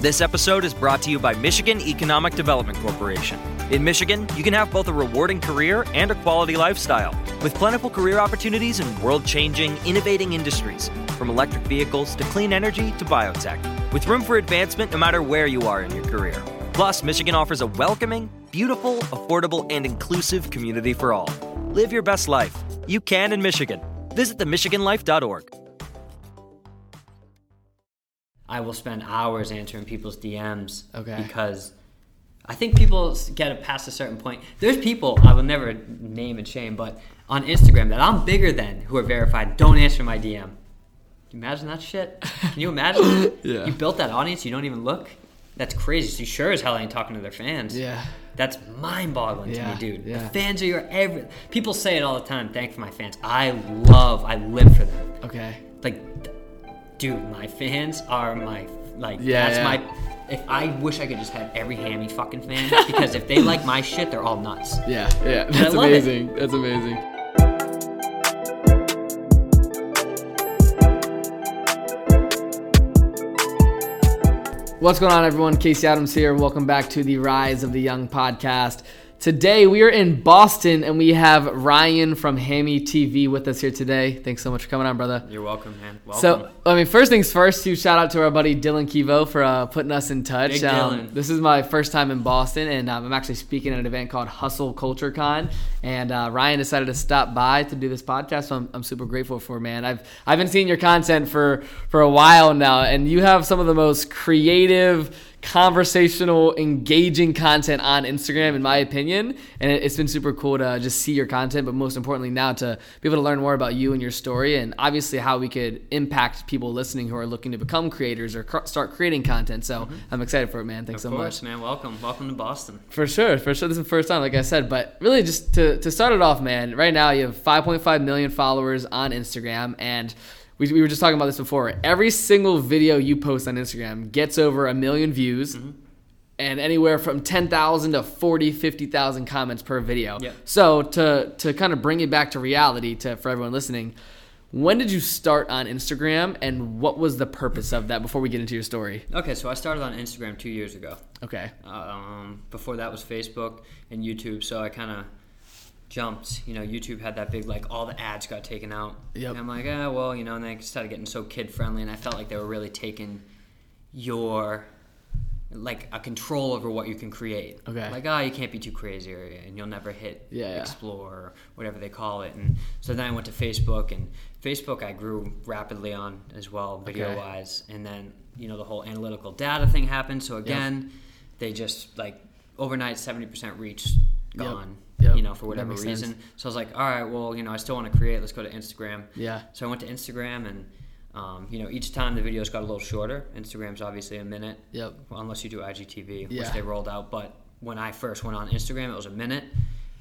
This episode is brought to you by Michigan Economic Development Corporation. In Michigan, you can have both a rewarding career and a quality lifestyle, with plentiful career opportunities in world changing, innovating industries, from electric vehicles to clean energy to biotech, with room for advancement no matter where you are in your career. Plus, Michigan offers a welcoming, beautiful, affordable, and inclusive community for all. Live your best life. You can in Michigan. Visit themichiganlife.org. I will spend hours answering people's DMs. Okay. Because I think people get past a certain point. There's people I will never name and shame, but on Instagram that I'm bigger than who are verified don't answer my DM. Can you imagine that shit? Can you imagine? Yeah. You built that audience, you don't even look. That's crazy. So you sure as hell ain't talking to their fans. Yeah. That's mind-boggling Yeah, to me, dude. yeah. The fans are your every. People say it all the time. Thank for my fans. I love. I live for them Okay. like dude my fans are my like Yeah, that's yeah. my if i wish i could just have every hammy fucking fan because if they like my shit they're all nuts Yeah, yeah. That's love it. amazing. That's amazing. What's going on, everyone? Casey Adams here. Welcome back to the Rise of the Young podcast. Today we are in Boston and we have Ryan from Hammy TV with us here today. Thanks so much for coming on, brother. you're welcome man welcome So, I mean, first things first, to shout out to our buddy Dylan Kivo for uh, putting us in touch. Big Um, Dylan. this is my first time in Boston, and um, I'm actually speaking at an event called Hustle Culture Con. And uh, Ryan decided to stop by to do this podcast, so I'm, I'm super grateful for. Man, I've I've been seeing your content for for a while now, and you have some of the most creative conversational, engaging content on Instagram, in my opinion. And it, it's been super cool to just see your content, but most importantly, now to be able to learn more about you and your story, and obviously how we could impact people listening who are looking to become creators or cr- start creating content. So mm-hmm. I'm excited for it, man. Thanks of so course much. man welcome welcome to boston For sure, for sure. This is the first time, like I said. But really, just to, to start it off, man, right now you have 5.5 million followers on Instagram. And we, we were just talking about this before. Every single video you post on Instagram gets over a million views and anywhere from 10,000 to 40, 50,000 comments per video. Yep. So to, to kind of bring it back to reality to, for everyone listening, when did you start on Instagram and what was the purpose of that before we get into your story? okay so i started on instagram two years ago Okay. um, before that was facebook and youtube so i kind of jumped you know youtube had that big like all the ads got taken out Yep. and i'm like ah well you know and they started getting so kid friendly and i felt like they were really taking your like a control over what you can create Okay. like ah you can't be too crazy or, and you'll never hit Yeah, yeah. explore or whatever they call it and so then i went to facebook and facebook i grew rapidly on as well video wise and then you know the whole analytical data thing happened so again they just like overnight 70% reach gone Yep. You know for whatever makes sense. reason so i was like all right well you know i still want to create let's go to instagram Yeah. so i went to instagram and um, you know each time the videos got a little shorter instagram's obviously a minute Yep. well, unless you do igtv Yeah. which they rolled out but when i first went on instagram it was a minute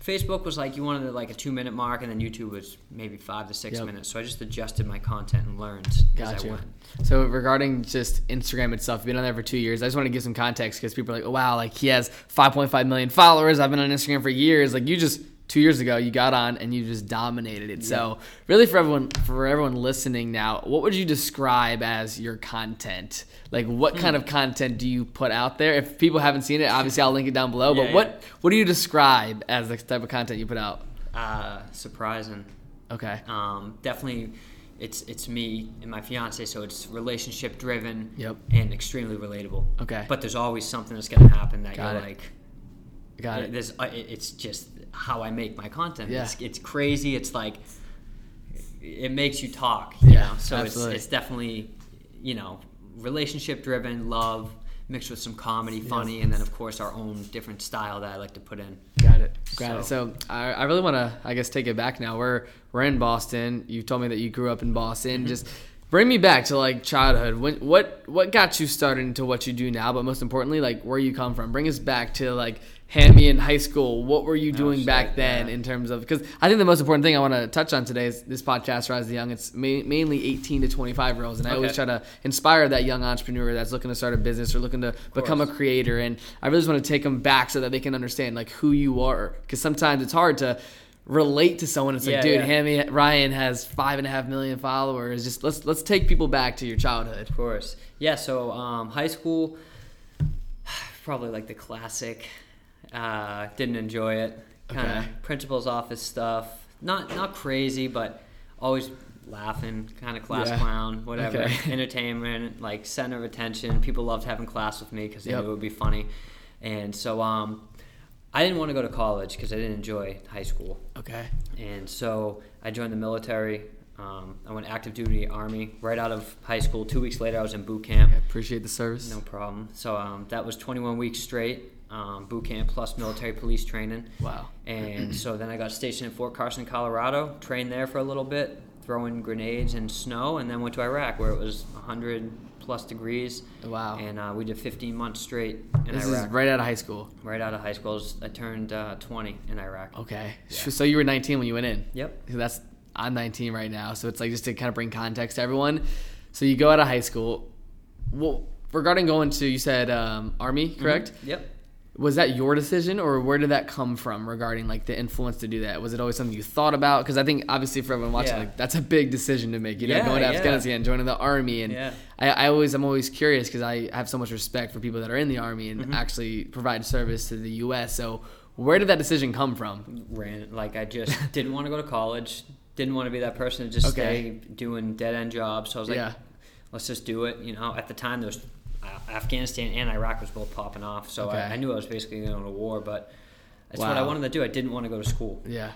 facebook was like you wanted like a two minute mark and then youtube was maybe five to six Yep. minutes so i just adjusted my content and learned as i went So regarding just Instagram itself, you've been on there for two years. I just want to give some context because people are like, "Oh wow, like he has 5.5 million followers. I've been on Instagram for years." Like you just two years ago, you got on and you just dominated it. So really, for everyone, for everyone listening now, what would you describe as your content? Like, what Hmm. kind of content do you put out there? If people haven't seen it, obviously I'll link it down below. Yeah, but what what do you describe as the type of content you put out? uh, surprising Okay. um, definitely it's it's me and my fiance so it's relationship driven Yep. and extremely relatable Okay. but there's always something that's going to happen that Got you're it. like Got it. there's uh, it- it's just how i make my content Yeah. it's, it's crazy it's like it makes you talk you Yeah, know so it's, absolutely. it's definitely you know relationship driven love mixed with some comedy funny and then of course our own different style that i like to put in Got it. Got it. So- So I, I really want to, I guess, take it back now. We're we're in Boston. You told me that you grew up in Boston. Mm-hmm. Just Bring me back to like childhood. When, what what got you started into what you do now? But most importantly, like where you come from. Bring us back to like Hammy in high school. What were you doing shit, back then yeah. in terms of? Because I think the most important thing I want to touch on today is this podcast, Rise the Young. It's ma- mainly 18 to 25 year olds, and I always try to inspire that young entrepreneur that's looking to start a business or looking to become a creator. And I really just want to take them back so that they can understand like who you are. Because sometimes it's hard to relate to someone. It's like, Yeah, dude, yeah. Hammy Ryan has five and a half million followers. Just let's let's take people back to your childhood. Of course. Yeah, so um, high school, probably like the classic. Uh, didn't enjoy it. Kind of Okay. principal's office stuff. Not not crazy, but always laughing, kind of class Yeah. clown, whatever. Okay. Entertainment, like center of attention. People loved having class with me because they Yep. knew it would be funny. And so um, I didn't want to go to college because I didn't enjoy high school. Okay. And so I joined the military. Um, I went active duty Army right out of high school. Two weeks later, I was in boot camp. I appreciate the service. No problem. So um, that was 21 weeks straight, um, boot camp plus military police training. Wow. And so then I got stationed in Fort Carson, Colorado, trained there for a little bit, throwing grenades in snow, and then went to Iraq where it was 100 plus degrees. Wow. And uh, we did 15 months straight in This Iraq. is right out of high school. right out of high school. I turned uh, 20 in Iraq. Okay. So you were 19 when you went in. Yep. So that's I'm 19 right now. So it's like just to kind of bring context to everyone. So you go out of high school. Well, regarding going to you said um, army, correct? Yep. Was that your decision, or where did that come from regarding like the influence to do that? Was it always something you thought about? Because I think obviously for everyone watching, Yeah. like that's a big decision to make. You know, Yeah, going to yeah. Afghanistan, joining the army, and Yeah. I, I always I'm always curious because I have so much respect for people that are in the army Mm-hmm. and actually provide service to the U.S. So where did that decision come from? ran like I just didn't want to go to college. Didn't want to be that person to just Okay. stay doing dead end jobs. So I was like, Yeah. let's just do it. You know, at the time there was Afghanistan and Iraq was both popping off. So Okay. I, I knew I was basically going to war, but that's what I wanted to do. I didn't want to go to school. Yeah.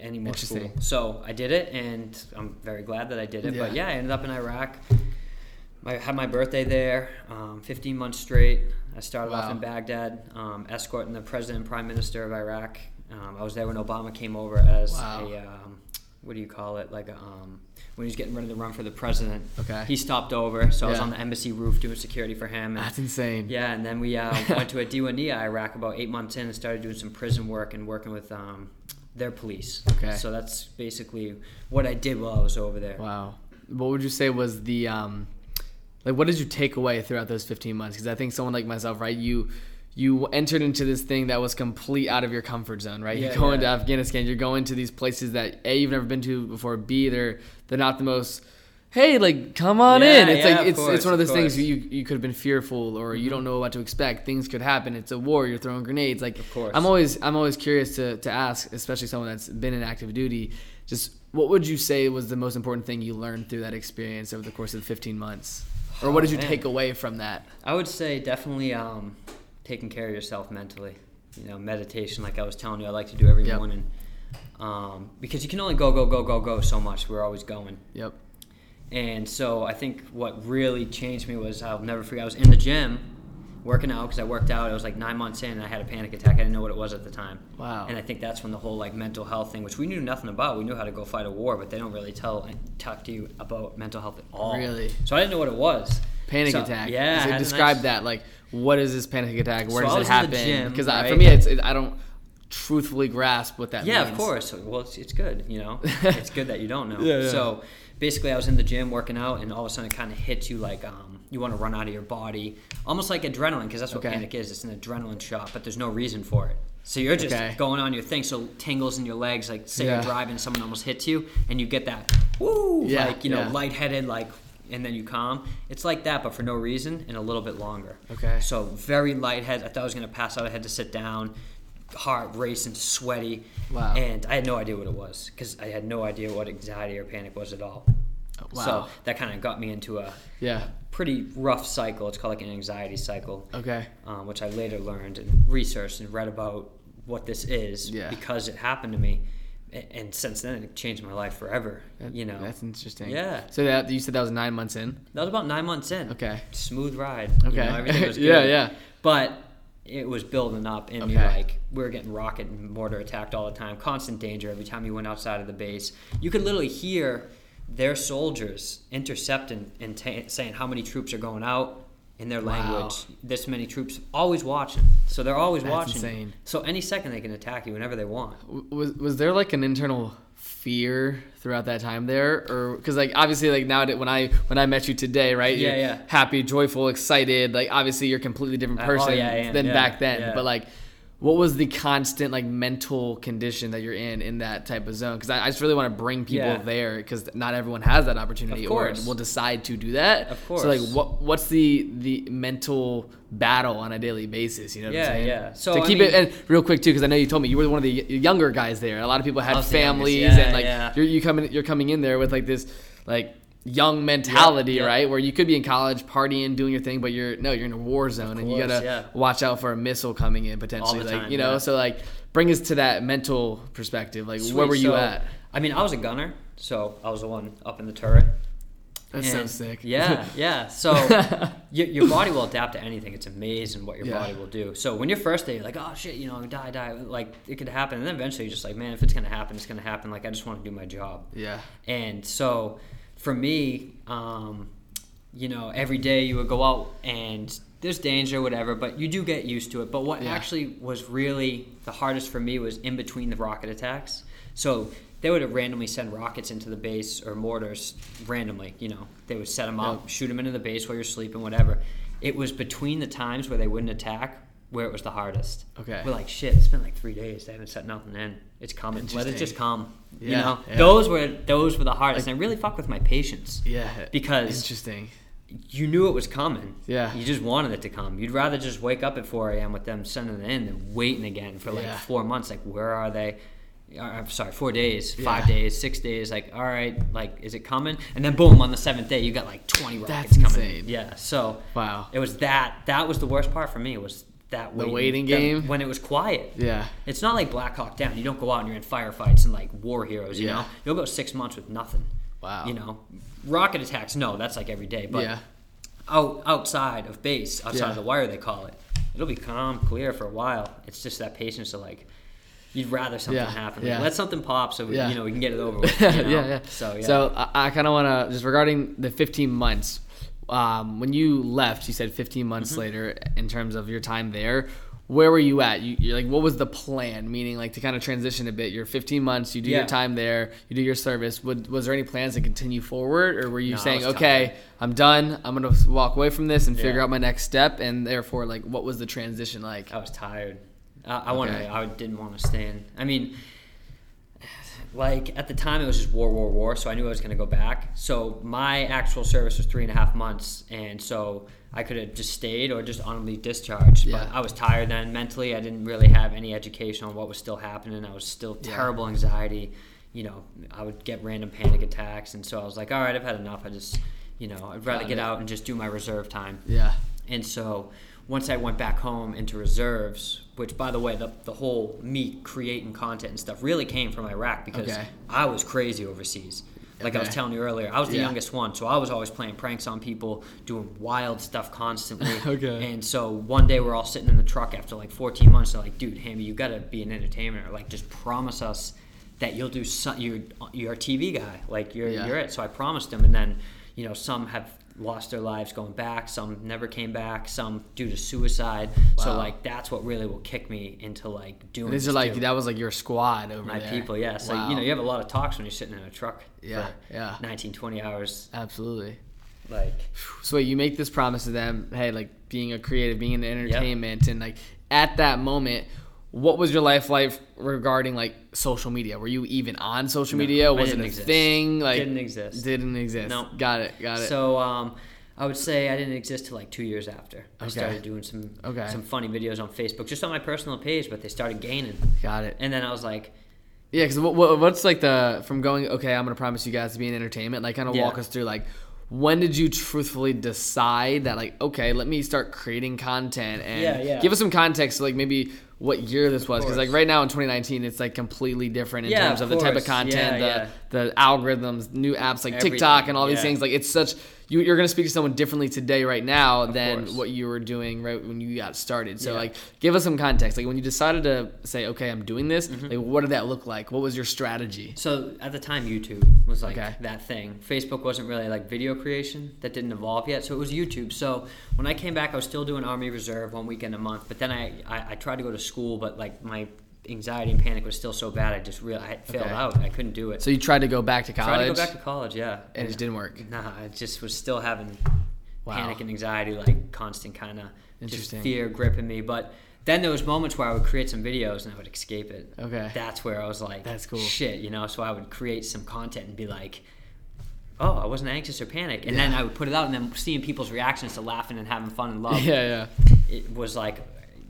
Any more school. So I did it, and I'm very glad that I did it. But Yeah. yeah, I ended up in Iraq. I had my birthday there, um, 15 months straight. I started off in Baghdad, um, escorting the president and prime minister of Iraq. Um, I was there when Obama came over as Wow. a, um, what do you call it? Like a, um, when he was getting ready to run for the president. Okay. He stopped over, so I was Yeah. on the embassy roof doing security for him. And That's insane. yeah, and then we uh, went to a Diwania, Iraq, about eight months in, and started doing some prison work and working with um, their police. Okay. So that's basically what I did while I was over there. Wow. What would you say was the um, like? What did you take away throughout those 15 months? Because I think someone like myself, right? You you entered into this thing that was complete out of your comfort zone, right? Yeah, you go yeah. to Afghanistan. You're going to these places that a you've never been to before. B they're they're not the most. Hey, like come on Yeah, in. It's like it's course, it's one of of those things you you could have been fearful or you don't know what to expect. Things could happen. It's a war. You're throwing grenades. Like Of course. I'm always I'm always curious to to ask, especially someone that's been in active duty. Just what would you say was the most important thing you learned through that experience over the course of the 15 months? Or what did you man. take away from that? I would say definitely um, taking care of yourself mentally. You know, meditation, like I was telling you, I like to do every Yep. morning. Um, because you can only go, go, go, go, go so much. We're always going. Yep. And so I think what really changed me was I'll never forget. I was in the gym working out because I worked out. It was like nine months in, and I had a panic attack. I didn't know what it was at the time. Wow. And I think that's when the whole like mental health thing, which we knew nothing about. We knew how to go fight a war, but they don't really tell talk to you about mental health at all. Really? So I didn't know what it was. Panic So- attack. Yeah. So describe nice- that. Like, what is this panic attack? Where So does it happen? Because for me, it's it, I don't truthfully grasp what that Yeah, means. of course. Well, it's, it's good, you know. it's good that you don't know. Yeah, yeah. So basically, I was in the gym working out, and all of a sudden, it kind of hits you like um, you want to run out of your body, almost like adrenaline, because that's what Okay. panic is. It's an adrenaline shot, but there's no reason for it. So you're just Okay. going on your thing. So tingles in your legs, like say Yeah. you're driving, someone almost hits you, and you get that woo, Yeah, like you know, yeah. lightheaded, like. And then you calm. It's like that, but for no reason, and a little bit longer. Okay. So very lightheaded. I thought I was gonna pass out. I had to sit down, heart racing, sweaty. Wow. And I had no idea what it was because I had no idea what anxiety or panic was at all. Wow. So that kind of got me into a Yeah. pretty rough cycle. It's called like an anxiety cycle, Okay. um, which I later learned and researched and read about what this is Yeah. because it happened to me. And since then, it changed my life forever. That- you know, That's interesting. Yeah. So that you said that was nine months in. that was about nine months in. Okay. Smooth ride. Okay. You know, everything was good. Yeah, yeah. But it was building up in me Okay. like we were getting rocket and mortar attacked all the time, constant danger every time you went outside of the base. You could literally hear their soldiers intercepting and ta saying how many troops are going out in their language. Wow. This many troops, always watching. So they're always That's watching. insane. So any second they can attack you whenever they want. Was was there like an internal fear throughout that time there, or because like obviously like now when I when I met you today, right? Yeah, you're yeah. Happy, joyful, excited. Like obviously you're a completely different Uh, oh, person yeah, than yeah, back then. yeah. But like, what was the constant like mental condition that you're in in that type of zone? Because I, I just really want to bring people Yeah. there because not everyone has that opportunity or will decide to do that. Of course. So like, what what's the the mental battle on a daily basis? You know what Yeah, I'm saying? yeah. So, to I keep mean- it and real quick too, because I know you told me you were one of the younger guys there. A lot of people had families yeah, and like you're you coming you're coming in there with like this like young mentality, right? Where you could be in college partying, doing your thing, but you're no, you're in a war zone and you gotta yeah. watch out for a missile coming in potentially. Like you know, so like bring us to that mental perspective. Like where Sweet. were you So, at? I mean, I was a gunner, so I was the one up in the turret. That sounds sick. Yeah, yeah. So your, your body will adapt to anything. It's amazing what your body will do. So when you're first day, you're like, oh shit, you know, die, die. Like it could happen, and then eventually you're just like, man, if it's gonna happen, it's gonna happen. Like I just want to do my job. yeah. And so for me, um, you know, every day you would go out and there's danger, whatever, but you do get used to it. But what Yeah. actually was really the hardest for me was in between the rocket attacks. So they would randomly send rockets into the base or mortars randomly. You know, they would set them up, Yep. shoot them into the base while you're sleeping, whatever. It was between the times where they wouldn't attack where it was the hardest. Okay. We're like, shit, it's been like three days. They haven't set nothing in. It's coming. Let it just come. You know, yeah. those were those were the hardest. and I really fucked with my patience. Yeah. Because- interesting. You knew it was coming. Yeah. You just wanted it to come. You'd rather just wake up at 4 a.m. with them sending it in than waiting again for like Yeah. four months. Like, where are they? Uh, I'm sorry, four days, Yeah. five days, six days. Like, all right, like, is it coming? And then boom, on the seventh day, you got like 20 rockets That's coming. insane. Yeah. So Wow. it was that. That was the worst part for me. It was that The waiting, waiting that- game? when it was quiet. Yeah. It's not like Black Hawk Down. You don't go out and you're in firefights and like war heroes. You Yeah. know, you'll go six months with nothing. Wow. You know, rocket attacks. No, that's like every day. But yeah. out outside of base, outside Yeah. of the wire, they call it. It'll be calm, clear for a while. It's just that patience to like. You'd rather something Yeah, happen. yeah. Let something pop so we, you know we can get it over with. you know? yeah, yeah. So yeah. So I, I kind of want to just regarding the 15 months. Um, when you left, you said 15 months Mm-hmm. later. In terms of your time there, where were you at? You, you're like, what was the plan? Meaning, like to kind of transition a bit. You're 15 months. You do Yeah. your time there. You do your service. Would, was there any plans to continue forward, or were you No, saying, okay, tired. I'm done. I'm gonna walk away from this and figure out my next step? And therefore, like, what was the transition like? I was tired. I, I wanted. I didn't want to stand. I mean, like at the time it was just war, war, war. So I knew I was going to go back. So my actual service was three and a half months, and so I could have just stayed or just honorably discharged. Yeah. But I was tired then mentally. I didn't really have any education on what was still happening. I was still Yeah. terrible anxiety. You know, I would get random panic attacks, and so I was like, all right, I've had enough. I just, you know, I'd rather Got get it. out and just do my reserve time. Yeah. And so once I went back home into reserves, which by the way, the, the whole me creating content and stuff really came from Iraq because Okay. I was crazy overseas. Like I was telling you earlier, I was the Yeah. youngest one, so I was always playing pranks on people, doing wild stuff constantly. Okay. And so one day we're all sitting in the truck after like 14 months. They're like, "Dude, Hammy, you gotta be an entertainer. Like, just promise us that you'll do some. You're you're a TV guy. Like, you're Yeah. you're it." So I promised them, and then you know some have lost their lives going back some never came back some due to suicide so like that's what really will kick me into like doing These this are like too. that was like your squad over my there. people yeah so Wow. you know you have a lot of talks when you're sitting in a truck Yeah, yeah. 19 20 hours Absolutely. like So wait, you make this promise to them, hey, like being a creative, being in the entertainment, and like at that moment, what was your life like regarding like social media? Were you even on social media? I Was it a exist. thing? Like Didn't exist. Didn't exist. No. Got it. Got it. So um, I would say I didn't exist till like two years after. I started doing some Okay. some funny videos on Facebook, just on my personal page, but they started gaining. got it. And then I was like, Yeah, because what, what, what's like the from going? Okay, I'm gonna promise you guys to be in entertainment. Like, kind of Yeah. walk us through like. When did you truthfully decide that like okay, let me start creating content and Yeah, yeah. give us some context like maybe what year this was because like right now in 2019 it's like completely different in Yeah, terms of, of the type of content, Yeah, the the algorithms, new apps like Everything, TikTok and all these yeah. things. Like it's such you, you're going to speak to someone differently today, right now, Of than course. what you were doing right when you got started. So, Yeah. like, give us some context. Like, when you decided to say, "Okay, I'm doing this," Mm-hmm. like, what did that look like? What was your strategy? So at the time, YouTube was like Okay. that thing. Facebook wasn't really like video creation that didn't evolve yet, so it was YouTube. So when I came back, I was still doing Army Reserve one weekend a month. But then I, I, I tried to go to school, but like my anxiety and panic was still so bad, I just real I failed Okay. out. I couldn't do it. So you tried to go back to college, tried to go back to college, yeah, and it just didn't work. Nah, I just was still having Wow. panic and anxiety, like constant kind of just fear gripping me. But then there was moments where I would create some videos and I would escape it. Okay. That's where I was like, That's cool. Shit, you know. So I would create some content and be like, oh, I wasn't anxious or panic, and then I would put it out, and then seeing people's reactions to laughing and having fun and love Yeah, yeah. it was like,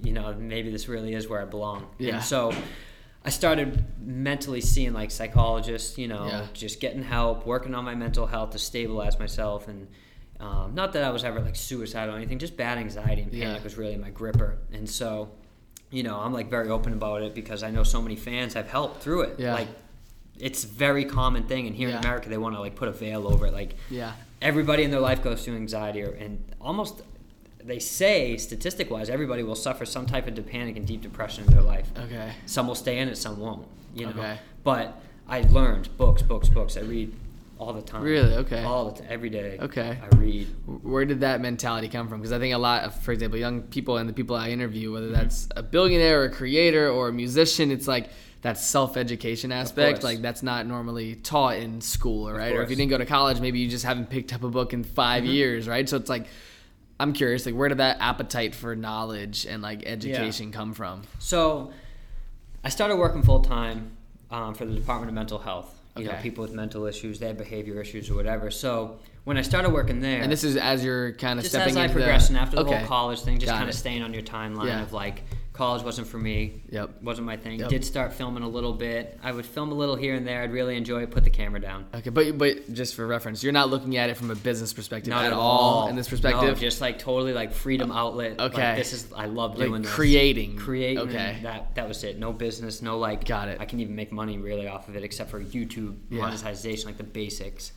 you know, maybe this really is where I belong. Yeah. And so I started mentally seeing like psychologists, you know, Yeah. just getting help, working on my mental health to stabilize myself. And um, not that I was ever like suicidal or anything, just bad anxiety and panic Yeah. was really my gripper. And so, you know, I'm like very open about it because I know so many fans have helped through it. Yeah. Like, it's a very common thing. And here in America, they want to like put a veil over it. Like, Yeah. everybody in their life goes through anxiety or, and almost they say statistic wise everybody will suffer some type of panic and deep depression in their life Okay. some will stay in it some won't you know Okay. but i learned books books books i read all the time Really? Okay. all the time every day Okay. i read Where did that mentality come from? Because I think a lot of, for example, young people and the people I interview, whether that's a billionaire or a creator or a musician, it's like that self-education aspect. Like that's not normally taught in school, right? Or if you. Mm-hmm. didn't go to college, maybe you just haven't picked up a book in 5 years, right? So it's like, I'm curious, like where did that appetite for knowledge and like education come from? so i started working full-time um, for the department of mental health you know Okay. people with mental issues they have behavior issues or whatever so when i started working there And this is as you're kind of just stepping as I progressed the, and after the okay. whole college thing, just Got kind of staying on your timeline Yeah. of like college wasn't for me. Yep. Wasn't my thing. Yep. Did start filming a little bit. I would film a little here and there. I'd really enjoy it. Put the camera down. Okay, but but just for reference, you're not looking at it from a business perspective Not at all in this No, perspective. just like totally like freedom uh, outlet. Like, Okay. this is I love Like doing this. creating. Creating. Okay. That that was it. No business. No like. Got it. I can even make money really off of it, except for YouTube Yeah. monetization, like the basics.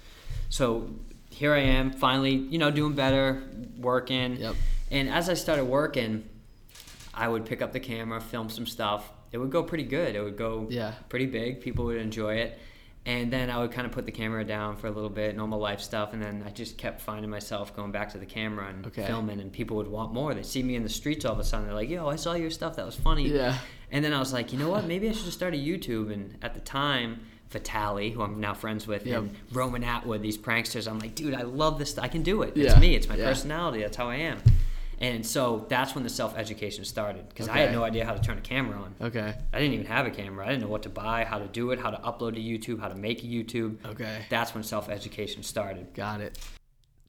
So here I am, finally, you know, doing better, working. Yep. And as I started working, I would pick up the camera, film some stuff. It would go pretty good. It would go Yeah. pretty big. People would enjoy it. And then I would kind of put the camera down for a little bit, normal life stuff, and then I just kept finding myself going back to the camera and Okay. filming, and people would want more. They'd see me in the streets all of a sudden. They're like, "Yo, I saw your stuff. That was funny." Yeah. And then I was like, you know what? Maybe I should just start a YouTube. And at the time, Vitaly, who I'm now friends with, Yep. and Roman Atwood, these pranksters, I'm like, dude, I love this. Stuff I can do it. Yeah. It's me. It's my Yeah. personality. That's how I am. And so that's when the self education started because I had no idea how to turn a camera on. Okay. I didn't even have a camera. I didn't know what to buy, how to do it, how to upload to YouTube, how to make a YouTube. Okay. That's when self education started. Got it.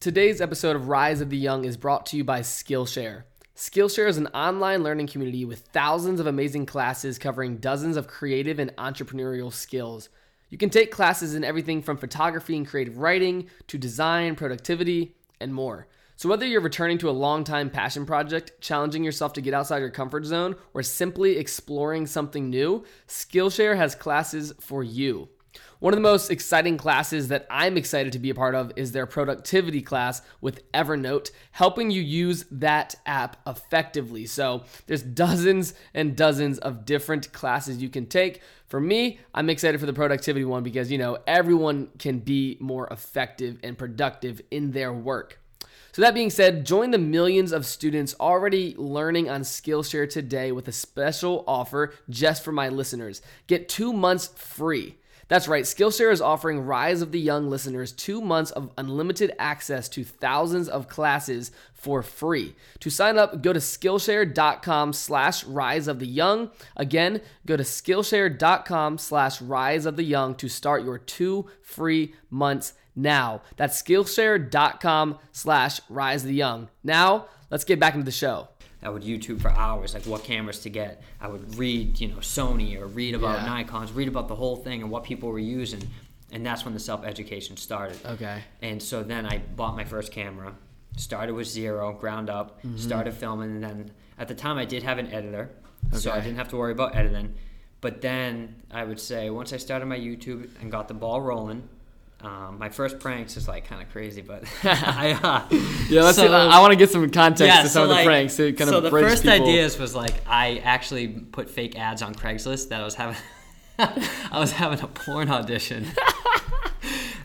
Today's episode of Rise of the Young is brought to you by Skillshare. Skillshare is an online learning community with thousands of amazing classes covering dozens of creative and entrepreneurial skills. You can take classes in everything from photography and creative writing to design, productivity, and more. So, whether you're returning to a long-time passion project, challenging yourself to get outside your comfort zone, or simply exploring something new, Skillshare has classes for you. One of the most exciting classes that I'm excited to be a part of is their productivity class with Evernote, helping you use that app effectively. So, there's dozens and dozens of different classes you can take. For me, I'm excited for the productivity one because, you know, everyone can be more effective and productive in their work. So, that being said, join the millions of students already learning on Skillshare today with a special offer just for my listeners. Get two months free. That's right, Skillshare is offering Rise of the Young listeners two months of unlimited access to thousands of classes for free. To sign up, go to Skillshare.com slash Rise of the Young. Again, go to Skillshare.com slash Rise of the Young to start your two free months now. That's Skillshare.com slash Rise of the Young. Now, let's get back into the show. I would YouTube for hours, like what cameras to get. I would read, you know, Sony or read about Yeah. Nikon's, read about the whole thing and what people were using. And that's when the self education started. Okay. And so then I bought my first camera, started with zero, ground up, mm-hmm. started filming. And then at the time I did have an editor, so I didn't have to worry about editing. But then I would say once I started my YouTube and got the ball rolling, Um, my first pranks is like kind of crazy, but I, uh, Yeah, let's. so- see, I want to get some context yeah, to so some of like, the pranks. To kind so of the first people. ideas was like I actually put fake ads on Craigslist that I was having. I was having a porn audition.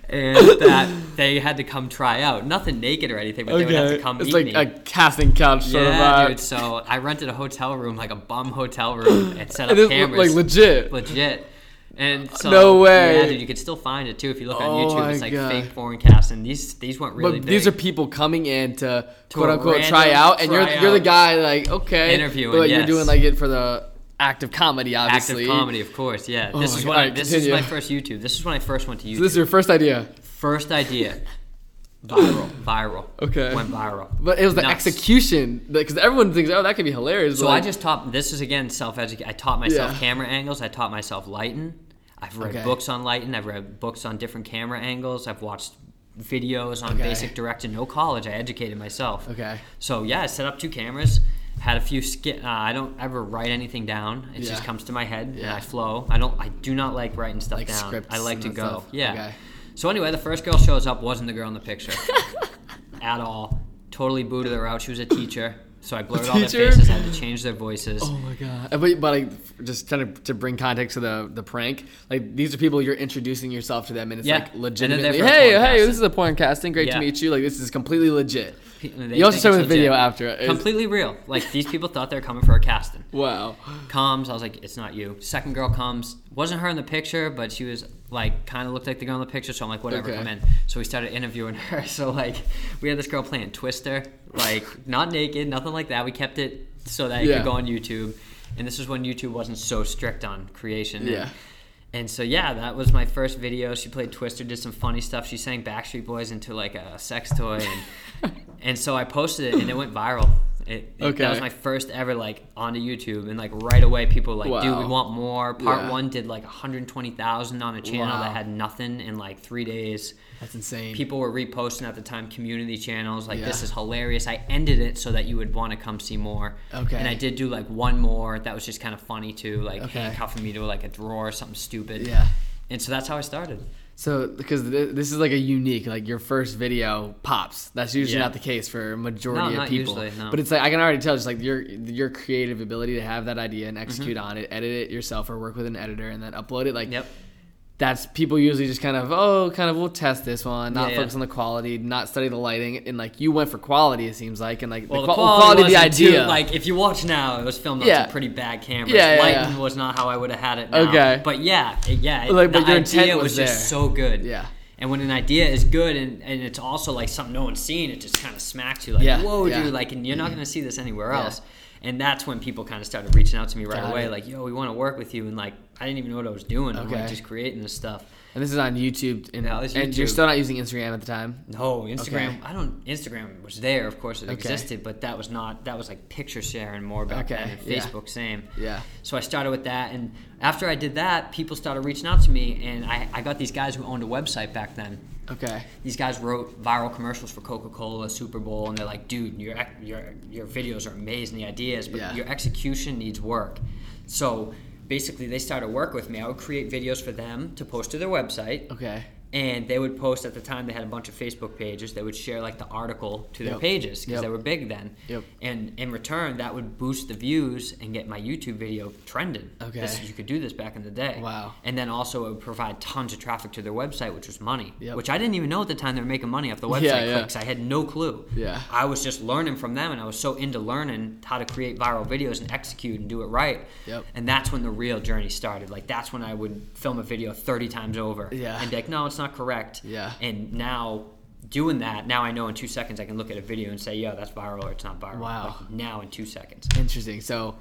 And that they had to come try out. Nothing naked or anything, but they would have to come it's like me. a casting couch sort yeah, of. dude. So I rented a hotel room, like a bum hotel room, and set up is cameras. like legit. legit. And so, No way. Yeah, dude, you could still find it too if you look on Oh YouTube. It's like God. fake porn and These these weren't really but big. these are people coming in to, quote unquote try out, and you're you're the guy like okay, Interviewing, but you're doing like it for the act of comedy, obviously. active comedy, of course. Yeah, Oh this is when I, this continue. is my first YouTube. This is when I first went to YouTube. So this is your first idea, first idea, viral, viral. Okay. went viral. but it was the Nuts. execution because everyone thinks oh that could be hilarious. So but, I just taught. This is again self educate. I taught myself Yeah. camera angles. I taught myself lighting. I've read Okay. books on lighting. I've read books on different camera angles. I've watched videos on Okay. basic direction. No college. I educated myself. Okay. So yeah, I set up two cameras. Had a few skit. Uh, I don't ever write anything down. It just comes to my head and Yeah. I flow. I don't. I do not like writing stuff Like down. I like to go. stuff. Yeah. Okay. So anyway, the first girl shows up wasn't the girl in the picture at all. Totally booted her out. She was a teacher. So I blurred all their teacher? faces. I had to change their voices. Oh my god! Uh, But, but like, just trying to, to bring context to the the prank, like these are people you're introducing yourself to them, and it's Yeah. like And then they're legitimately, for a hey, porn hey, casting. this is a porn casting. Great Yeah. to meet you. Like this is completely legit. They you also think started it's video legit. after. It's- Completely real. Like these people thought they were coming for a casting. Wow. Comes, I was like, it's not you. Second girl comes, wasn't her in the picture, but she was like, kind of looked like the girl in the picture. So I'm like, whatever, Okay. come in. So we started interviewing her. So like, we had this girl playing Twister, like not naked, nothing like that. We kept it so that it Yeah. could go on YouTube. And this was when YouTube wasn't so strict on creation. Yeah. And, and so yeah, that was my first video. She played Twister, did some funny stuff. She sang Backstreet Boys into like a sex toy, and and so I posted it, and it went viral. It, it- Okay. that was my first ever like onto YouTube, and like right away people were like, dude, we want more. Part Yeah. one did like 120,000 on a channel Wow. that had nothing in like three days. That's insane. People were reposting at the time community channels like this is hilarious. I ended it so that you would want to come see more. Okay. And I did do like one more that was just kind of funny too, like Okay. handcuffing me to like a drawer or something stupid. Yeah. And so that's how I started. So because th- this is like a unique, like your first video pops. That's usually Yeah. not the case for a majority No, of not people. usually, no. But it's like I can already tell, just like your your creative ability to have that idea and execute Mm-hmm. on it, edit it yourself, or work with an editor and then upload it. Like Yep. That's people usually just kind of oh kind of we'll test this one not Yeah, focus yeah. on the quality not study the lighting and like you went for quality it seems like and like Well, the, the qua- quality, of the wasn't too- idea like if you watch now, it was filmed on Yeah. some pretty bad cameras. Yeah, Lighting was not how I would have had it. Now. Okay. But yeah, it, yeah. it- Like, but the your idea was, was just so good. Yeah. And when an idea is good and, and it's also like something no one's seen, it just kind of smacks you like, whoa, dude! Like, and you're not mm-hmm. gonna see this anywhere else. And that's when people kind of started reaching out to me right Got away, it. like, yo, we want to work with you. And like, I didn't even know what I was doing. I'm Okay. like just creating this stuff. and this is on youtube and, Yeah, it's and you're still not using instagram at the time No, Instagram. Okay. I don't. Instagram was there, of course, it Okay. existed, but that was not. That was like picture sharing more back Okay, then. Yeah. Facebook, same. Yeah. So I started with that, and after I did that, people started reaching out to me, and I, I got these guys who owned a website back then. okay These guys wrote viral commercials for Coca Cola, Super Bowl, and they're like, "Dude, your your your videos are amazing, the ideas, but Yeah. your execution needs work." So basically, they started work with me. I would create videos for them to post to their website okay and they would post at the time they had a bunch of facebook pages they would share like the article to their Yep. pages because Yep. they were big then Yep. and in return that would boost the views and get my youtube video trending Okay. this, you could do this back in the day Wow. and then also it would provide tons of traffic to their website which was money Yep. which i didn't even know at the time they were making money off the website Yeah, yeah. clicks i had no clue Yeah. i was just learning from them and i was so into learning how to create viral videos and execute and do it right Yep. and that's when the real journey started like that's when i would film a video 30 times over Yeah. and be like no it's not correct Yeah. and now doing that, now I know in two seconds I can look at a video and say, "Yo, that's viral or it's not viral." Wow. Like, now in two seconds. interesting so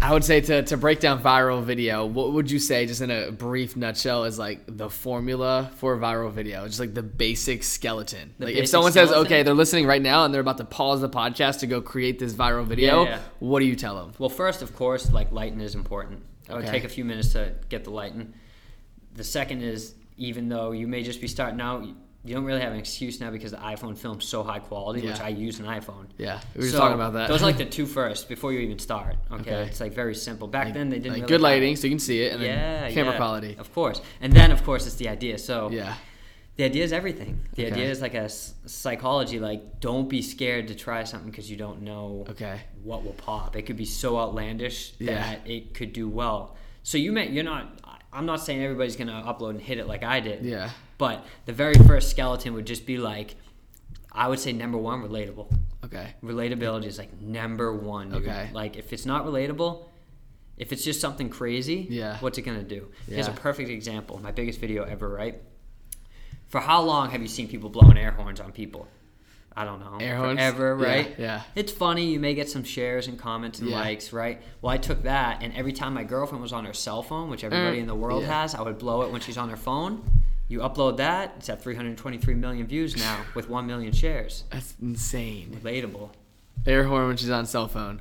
I would say to, to break down viral video, what would you say, just in a brief nutshell, is like the formula for a viral video? Just like the basic skeleton. The like if basic someone says, okay, they're listening right now and they're about to pause the podcast to go create this viral video, Yeah, yeah. what do you tell them? Well, first, of course, like lighting is important. I would Okay. take a few minutes to get the lighting. The second is even though you may just be starting out, you- don't really have an excuse now because the iPhone films so high quality, which I use an iPhone. Yeah, we were So, talking about that. Those are like the two first before you even start. Okay, Okay. it's like very simple. Back Like- then they didn't like really good have- lighting so you can see it, and yeah, then camera yeah, quality. Of course. And then of course it's the idea. So Yeah. the idea is everything. The Okay. idea is like a psychology. Like, don't be scared to try something because you don't know Okay. what will pop. It could be so outlandish Yeah. that it could do well. So you may you're not. I'm not saying everybody's gonna upload and hit it like I did. Yeah. But the very first skeleton would just be like, I would say number one, relatable. Okay. Relatability is like number one. Dude. Okay. Like if it's not relatable, if it's just something crazy, Yeah. what's it gonna do? Here's a perfect example. My biggest video ever, right? For how long have you seen people blowing air horns on people? I don't know. Air horns? Forever, right? yeah. It's funny. You may get some shares and comments and Yeah. likes, right? Well, I took that, and every time my girlfriend was on her cell phone, which everybody Mm, in the world yeah. has, I would blow it when she's on her phone. You upload that, it's at 323 million views now with 1 million shares. That's insane. Relatable. Air horn when she's on cell phone.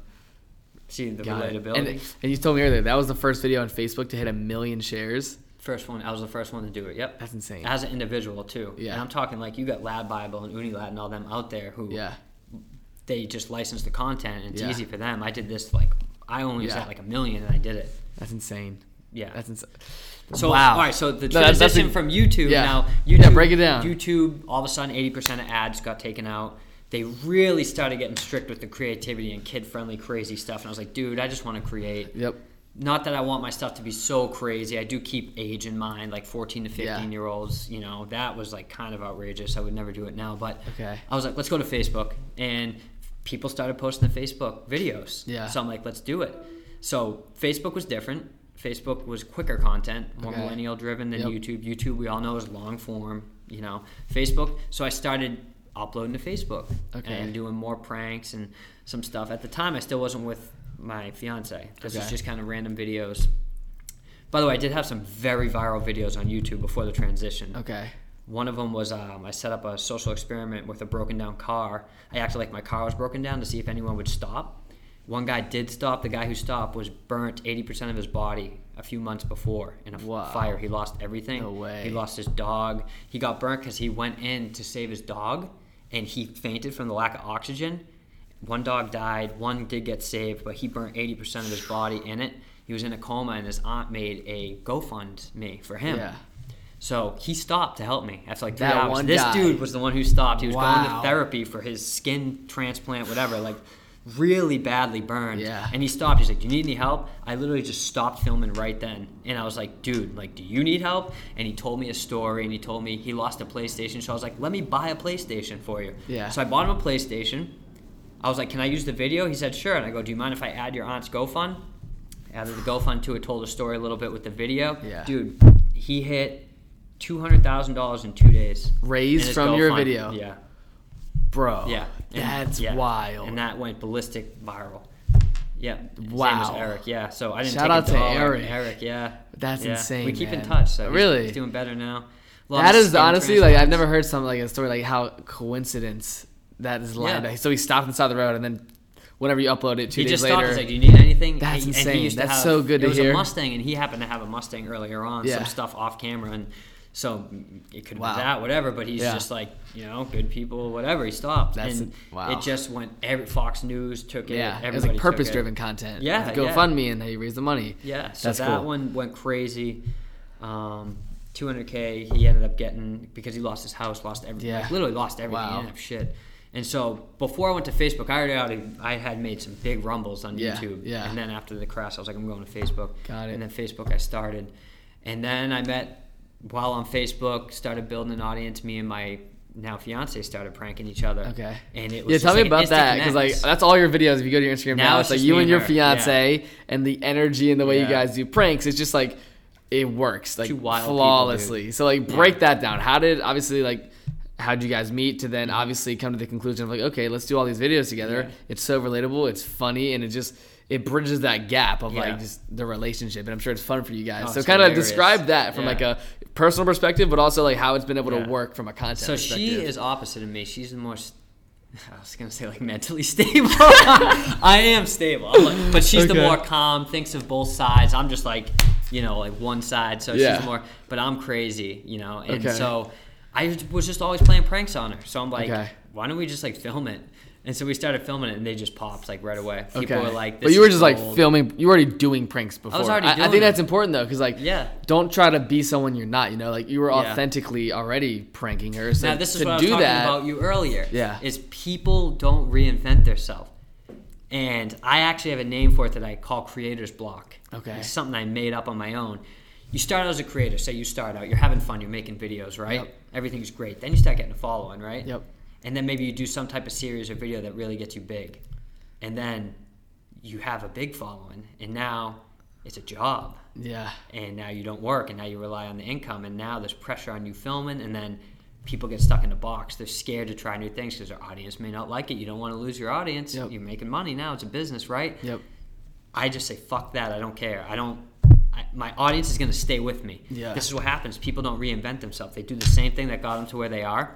See the Got it. relatability. And, and you told me earlier that was the first video on Facebook to hit a million shares. First one, I was the first one to do it. Yep. That's insane. As an individual too. Yeah. And I'm talking like you got LADbible and Unilad and all them out there who Yeah. they just license the content and it's Yeah. easy for them. I did this like I only was at like a million and I did it. That's insane. Yeah. That's insane. So wow. all right, so the No, that's- transition a- from YouTube yeah. now. Yeah, break it down. YouTube, all of a sudden, eighty percent of ads got taken out. They really started getting strict with the creativity and kid-friendly, crazy stuff. And I was like, dude, I just want to create. Yep. Not that I want my stuff to be so crazy. I do keep age in mind, like fourteen to fifteen Yeah. year olds. You know, that was like kind of outrageous. I would never do it now. But Okay. I was like, let's go to Facebook, and people started posting the Facebook videos. Yeah. So I'm like, let's do it. So Facebook was different. Facebook was quicker content, more Okay. millennial driven than Yep. YouTube. YouTube, we all know, is long form. You know, Facebook. So I started uploading to Facebook Okay. and doing more pranks and some stuff. At the time, I still wasn't with my fiance. This Okay. just kind of random videos. By the way, I did have some very viral videos on YouTube before the transition. Okay. One of them was um, I set up a social experiment with a broken down car. I acted like my car was broken down to see if anyone would stop. One guy did stop. The guy who stopped was burnt 80% of his body a few months before in a Wow. fire. He lost everything. No way. He lost his dog. He got burnt because he went in to save his dog and he fainted from the lack of oxygen. One dog died. One did get saved, but he burnt 80% of his body in it. He was in a coma, and his aunt made a GoFundMe for him. Yeah. So he stopped to help me after like three That hours. one this dude was the one who stopped. He was going to therapy for his skin transplant, whatever, like really badly burned. Yeah. And he stopped. He's like, "Do you need any help?" I literally just stopped filming right then, and I was like, "Dude, like, do you need help?" And he told me a story, and he told me he lost a PlayStation. So I was like, "Let me buy a PlayStation for you." Yeah. So I bought him a PlayStation. I was like, "Can I use the video?" He said, "Sure." And I go, "Do you mind if I add your aunt's GoFund?" Added the GoFund to it, told a story a little bit with the video. Yeah. Dude, he hit two hundred thousand dollars in two days. Raised from your video. Yeah. Bro. Yeah. And- That's yeah. wild. And that went ballistic viral. Yeah. Wow. was Eric. Yeah. So I didn't Shout take out to. Eric. Eric. Yeah. That's Yeah. insane, We keep in touch. So Really? he's doing better now. Lot That is honestly like I've never heard something like a story like how coincidence that is lined Yeah. So he stopped inside the road and then whenever you upload it two He days just later. stopped. He's like, "Do you need anything?" That's And he- and insane. he used to That's have- so good there to was hear. a Mustang, and he happened to have a Mustang earlier on. Yeah. Some stuff off camera, and so it could Wow. be that, whatever. But he's Yeah. just like, you know, good people, whatever. He stopped, That's and a- wow. it just went. Every Fox News took it. yeah, it was like purpose driven content. Yeah, With yeah. GoFundMe and how raised the money. Yeah, so That's that cool. one went crazy. Um, 200k he ended up getting because he lost his house, lost everything. Yeah. Like, literally lost everything. Wow. He didn't have shit. And so before I went to Facebook, I already, already I had made some big rumbles on Yeah, YouTube. yeah. And then after the crash, I was like, I'm going to Facebook. Got it. And then Facebook, I started, and then I met while on Facebook, started building an audience. Me and my now fiance started pranking each other. Okay. And it was Yeah, tell me like about that because like that's all your videos. If you go to your Instagram now, Now it's it's like you and your her, fiance and the energy and the way you guys do pranks. It's just like it works like wild people, flawlessly. so like break Yeah. that down. How did obviously like how did you guys meet to then mm-hmm. obviously come to the conclusion of like okay, let's do all these videos together. Yeah. It's so relatable. It's funny and it just it bridges that gap of Yeah. like just the relationship and I'm sure it's fun for you guys. Oh, so kind of describe that from Yeah. like a personal perspective, but also like how it's been able to work from a content. So perspective. she is opposite of me. She's the more. st- I was gonna say like mentally stable. I am stable, like- but she's the more calm. Thinks of both sides. I'm just like, you know, like one side. So she's more. But I'm crazy, you know. And Okay. so I was just always playing pranks on her. So I'm like, Okay. why don't we just like film it? And so we started filming it, and they just popped like right away. People Okay. were like, but "This you were just like filming. You were already doing pranks before. already I, I think it. that's important though, because like, Yeah. don't try to be someone you're not. You know, like you were Yeah. authentically already pranking her. So now this is to what I was do talking that, about you earlier. Yeah. is people don't reinvent themselves, and I actually have a name for it that I call creator's block. Okay. it's something I made up on my own. You start out as a creator. Say you start out, you're having fun, you're making videos, right? Yep. Everything's great. Then you start getting a following, right? Yep. And then maybe you do some type of series or video that really gets you big, and then you have a big following, and now it's a job Yeah. and now you don't work and now you rely on the income and now there's pressure on you filming and then people get stuck in a box they're scared to try new things because their audience may not like it you don't want to lose your audience Yep. you're making money now it's a business right Yep. i just say fuck that i don't care i don't I, my audience is going to stay with me Yeah. this is what happens people don't reinvent themselves they do the same thing that got them to where they are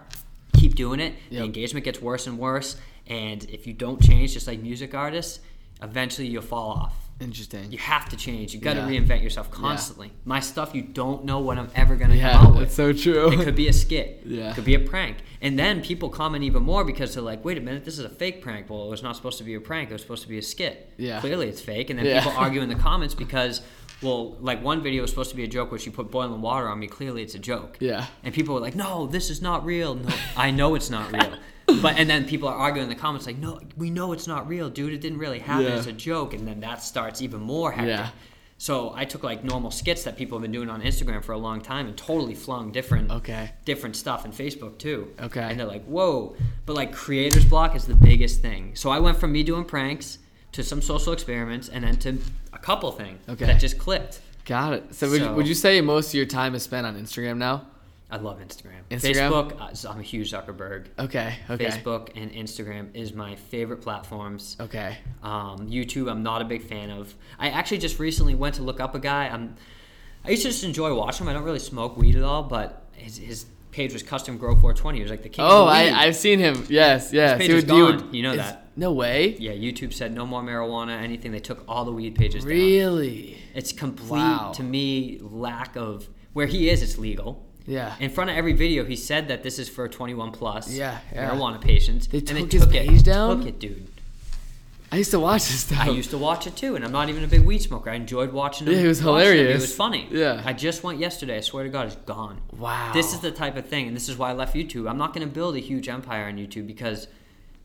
keep doing it the engagement gets worse and worse and if you don't change just like music artists eventually you'll fall off Interesting. you have to change. You got to Yeah. reinvent yourself constantly. My stuff, you don't know what I'm ever gonna Yeah, come out with. that's so true. It could be a skit. Yeah. It could be a prank. And then people comment even more because they're like, "Wait a minute, this is a fake prank." Well, it was not supposed to be a prank. It was supposed to be a skit. Yeah. Clearly, it's fake. And then Yeah. people argue in the comments because, well, like one video was supposed to be a joke where she put boiling water on me. Clearly, it's a joke. Yeah. And people were like, "No, this is not real." No, I know it's not real. But and then people are arguing in the comments like, "No, we know it's not real, dude. It didn't really happen. Yeah. It's a joke." And then that starts even more hectic. Yeah. So I took like normal skits that people have been doing on Instagram for a long time and totally flung different Okay. different stuff in Facebook too. Okay. And they're like, whoa. But like creator's block is the biggest thing. So I went from me doing pranks to some social experiments and then to a couple things Okay. that just clicked. Got it. So would, So- would you say most of your time is spent on Instagram now? I love Instagram. Instagram? Facebook, uh, I'm a huge Zuckerberg. Okay. Okay. Facebook and Instagram is my favorite platforms. Okay. Um, YouTube, I'm not a big fan of. I actually just recently went to look up a guy. I'm, I used to just enjoy watching him. I don't really smoke weed at all, but his, his page was custom grow 420. He was like the king. Oh, of weed. I, I've seen him. Yes. Yes. page He would- he would- gone. You know that. No way. yeah. YouTube said no more marijuana, anything. They took all the weed pages down. Really? It's complete Wow. to me lack of where he is. It's legal. Yeah. In front of every video, he said that this is for 21 plus Yeah, yeah. marijuana patients. They and took they his took it, page down? Took it, dude. I used to watch this stuff. I used to watch it too, and I'm not even a big weed smoker. I enjoyed watching it. Yeah, he was hilarious. He hilarious. was funny. Yeah. I just went yesterday. I swear to God, it's gone. Wow. This is the type of thing, and this is why I left YouTube. I'm not going to build a huge empire on YouTube because,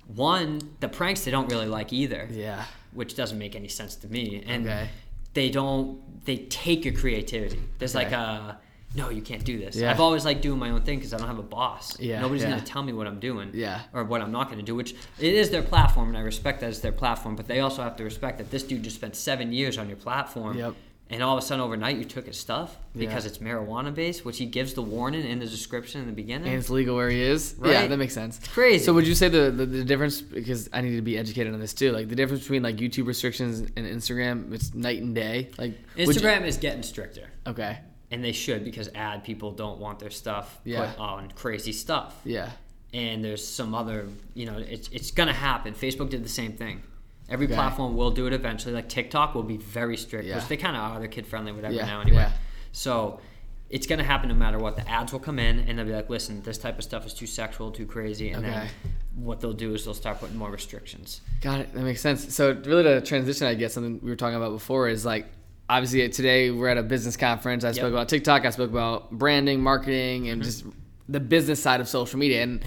one, the pranks they don't really like either. Yeah. Which doesn't make any sense to me. And Okay. they don't. They take your creativity. There's Okay. like a. No, you can't do this. Yeah. I've always liked doing my own thing because I don't have a boss. Yeah, Nobody's yeah. going to tell me what I'm doing. Yeah. Or what I'm not going to do, which it is their platform, and I respect that it's their platform. But they also have to respect that this dude just spent seven years on your platform. Yep. And all of a sudden, overnight, you took his stuff because Yeah. it's marijuana based, which he gives the warning in the description in the beginning. And it's legal where he is. Yeah, that makes sense. It's crazy. So would you say the, the the difference because I need to be educated on this too, like the difference between like YouTube restrictions and Instagram, it's night and day. Like would you- Instagram is getting stricter. okay. And they should because ad people don't want their stuff Yeah. put on crazy stuff. Yeah. and there's some other you know it's, it's gonna happen facebook did the same thing every Okay. platform will do it eventually like tiktok will be very strict Yeah. which they kind of are they're kid friendly whatever Yeah, now anyway yeah. so it's gonna happen no matter what the ads will come in and they'll be like listen this type of stuff is too sexual too crazy and then what they'll do is they'll start putting more restrictions Got it. That makes sense. So really to transition, I guess something we were talking about before is like obviously today we're at a business conference. I spoke Yep. Mm-hmm. about TikTok. I spoke about branding, marketing, and just the business side of social media. And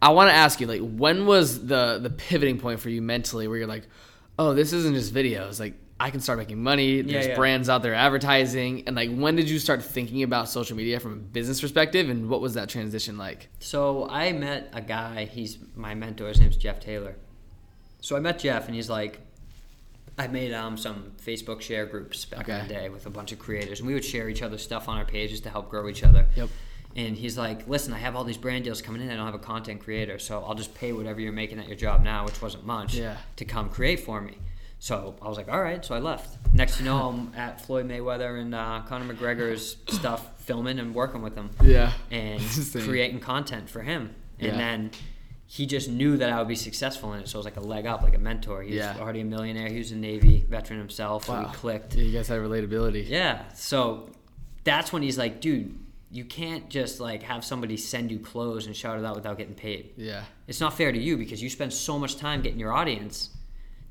I want to ask you, like, when was the the pivoting point for you mentally, where you're like, oh, this isn't just videos. Like, I can start making money. There's yeah. brands out there advertising, and like, when did you start thinking about social media from a business perspective, and what was that transition like? So I met a guy. He's my mentor. His name's Jeff Taylor. So I met Jeff, and he's like, I made um, some Facebook share groups back in the day with a bunch of creators, and we would share each other's stuff on our pages to help grow each other. Yep. And he's like, "Listen, I have all these brand deals coming in. I don't have a content creator, so I'll just pay whatever you're making at your job now, which wasn't much, Yeah. to come create for me." So I was like, "All right." So I left. Next, you know, I'm at Floyd Mayweather and uh, Conor McGregor's stuff, filming and working with them Yeah. and creating content for him. And Yeah. then he just knew that I would be successful in it, so it was like a leg up, like a mentor. He Yeah. was already a millionaire. He was a Navy veteran himself, Wow. we clicked. Yeah, you guys had relatability. Yeah, so that's when he's like, dude, you can't just like have somebody send you clothes and shout it out without getting paid. Yeah. It's not fair to you because you spend so much time getting your audience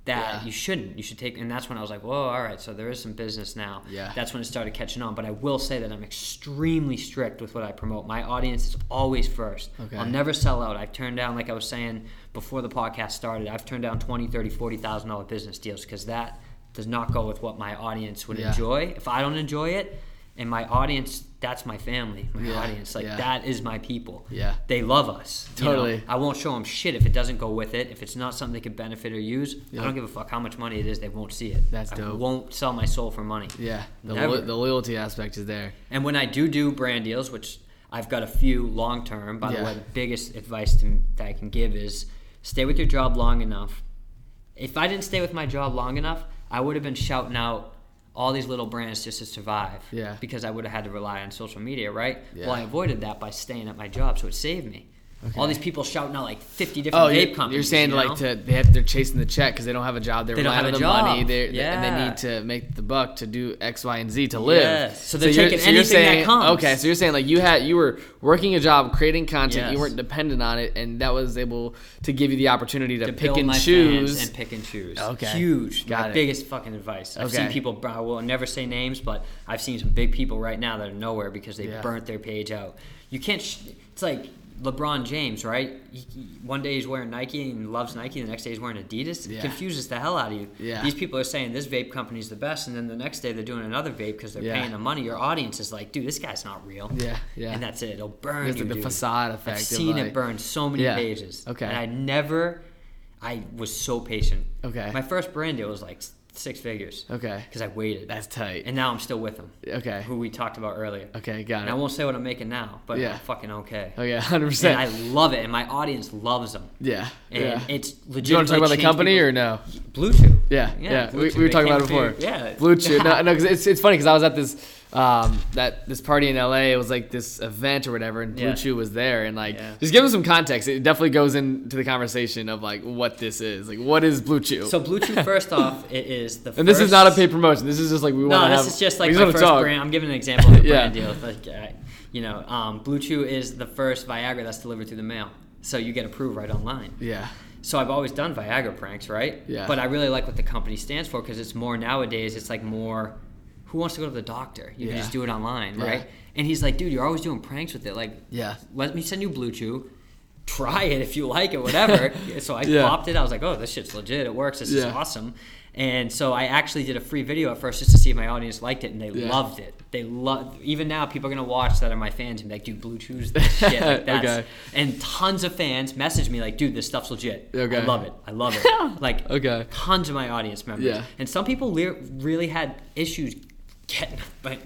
that Yeah. you shouldn't. You should take, and that's when I was like, whoa, all right, so there is some business now. Yeah. That's when it started catching on. But I will say that I'm extremely strict with what I promote. My audience is always first. Okay. I'll never sell out. I've turned down, like I was saying before the podcast started, I've turned down 20, 30, 40,000 dollar business deals because that does not go with what my audience would Yeah. enjoy. If I don't enjoy it, and my audience, that's my family, my Yeah, audience. Like yeah. that is my people. Yeah. They love us. you know? Totally. I won't show them shit if it doesn't go with it. If it's not something they could benefit or use, Yeah. I don't give a fuck how much money it is. They won't see it. That's I dope. won't sell my soul for money. Yeah. The, lo- the loyalty aspect is there. And when I do do brand deals, which I've got a few long term, by the way, the biggest advice to, that I can give is stay with your job long enough. If I didn't stay with my job long enough, I would have been shouting out all these little brands just to survive. Yeah. Because I would have had to rely on social media, right? Yeah. Well, I avoided that by staying at my job, so it saved me. All these people shouting out like 50 different Oh, vape you're, companies. you're saying you like to they have, they're chasing the check because they don't have a job. They're They don't relying have on the money. job. They're, and they need to make the buck to do X, Y, and Z to live. Yes. So they're you're- taking anything that comes. Okay, so you're saying like you had you were working a job, creating content. Yes. You weren't dependent on it, and that was able to give you the opportunity to, to pick and choose. and pick and choose. Okay. Huge. Got my it. biggest fucking advice. I've seen Okay. people. I will never say names, but I've seen some big people right now that are nowhere because they Yeah. burnt their page out. You can't. Sh- it's like LeBron James, right? He, one day he's wearing Nike and loves Nike, the next day he's wearing Adidas. It Yeah. confuses the hell out of you. Yeah. These people are saying this vape company's the best, and then the next day they're doing another vape because they're Yeah. paying them money. Your audience is like, dude, this guy's not real. Yeah, yeah. And that's it. It'll burn There's you, like the dude. facade effect I've seen like- it burn so many Yeah. pages. Okay. And I never, I was so patient. Okay. My first brand deal was like six figures. Okay. Because I waited. That's tight. and now I'm still with them. Okay. Who we talked about earlier. Okay, got And I won't say what I'm making now, but Yeah. I'm fucking okay. Oh yeah, hundred And I love it, and my audience loves them. Yeah, And yeah. it's legit. You want to talk about the company or no? Blue Chew? Yeah, yeah. Blue We, we were talking about it before. Yeah. Blue Chew. No, no, 'cause it's it's funny because I was at this um that this party in LA. It was like this event or whatever, and Blue Yeah. Chew was there. And like, Yeah. just give them some context. It definitely goes into the conversation of like what this is. Like, what is Blue Chew? So Blue Chew, first off, it is the. and this is first- not a paid promotion. This is just like we want No, to have. this is just like my first talk. brand. I'm giving an example of a Yeah. brand deal. Like, uh, you know, um, Blue Chew is the first Viagra that's delivered through the mail, so you get approved right online. Yeah, So I've always done Viagra pranks, right? Yeah. But I really like what the company stands for because it's more nowadays. It's like more. Who wants to go to the doctor? You Yeah. can just do it online, Yeah. right? And he's like, dude, you're always doing pranks with it. Like, Yeah. let me send you Blue Chew. Try it if you like it, whatever. so I Yeah. popped it. I was like, oh, this shit's legit. It works. This is awesome. And so I actually did a free video at first just to see if my audience liked it, and they Yeah. loved it. They love. Even now, people are gonna watch that are my fans and be like, "Dude, Blue Chew's the shit." Like that's, Okay. And tons of fans message me like, "Dude, this stuff's legit. Okay. I love it. I love it." like, Okay. tons of my audience members. Yeah. And some people le- really had issues getting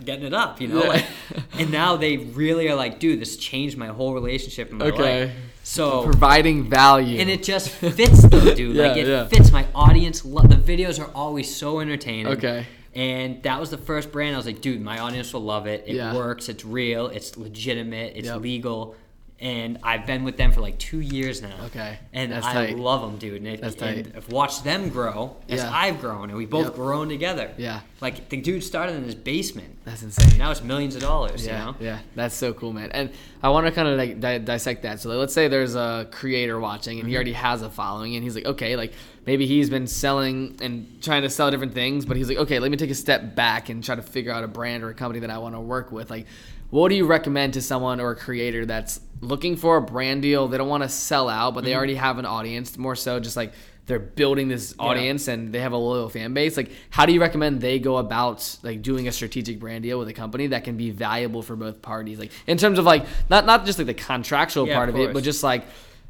getting it up, you know. Yeah. Like, and now they really are like, "Dude, this changed my whole relationship in my Okay. life." So providing value. and it just fits though, dude. like Yeah, it yeah. fits. My audience, lo- the videos are always so entertaining. Okay. And that was the first brand. I was like, dude, my audience will love it. It Yeah. works. It's real. It's legitimate. It's Yep. legal. And I've been with them for like two years now. Okay. And That's I tight. love them, dude. And, it, That's and tight. I've watched them grow as. I've grown, and we both Yep. grown together. Yeah. Like the dude started in his basement. That's insane. Now it's millions of dollars. Yeah, You know. yeah, that's so cool, man. And I want to kind of like di- dissect that. So like, let's say there's a creator watching, and he mm-hmm. already has a following, and he's like, okay, like maybe he's been selling and trying to sell different things, but he's like, okay, let me take a step back and try to figure out a brand or a company that I want to work with. Like, what do you recommend to someone or a creator that's looking for a brand deal? They don't want to sell out, but they mm-hmm. already have an audience. More so, just like they're building this audience and they have a loyal fan base. Like, how do you recommend they go about like doing a strategic brand deal with a company that can be valuable for both parties? Like, in terms of like not not just like the contractual Yeah, part of of, it, but just like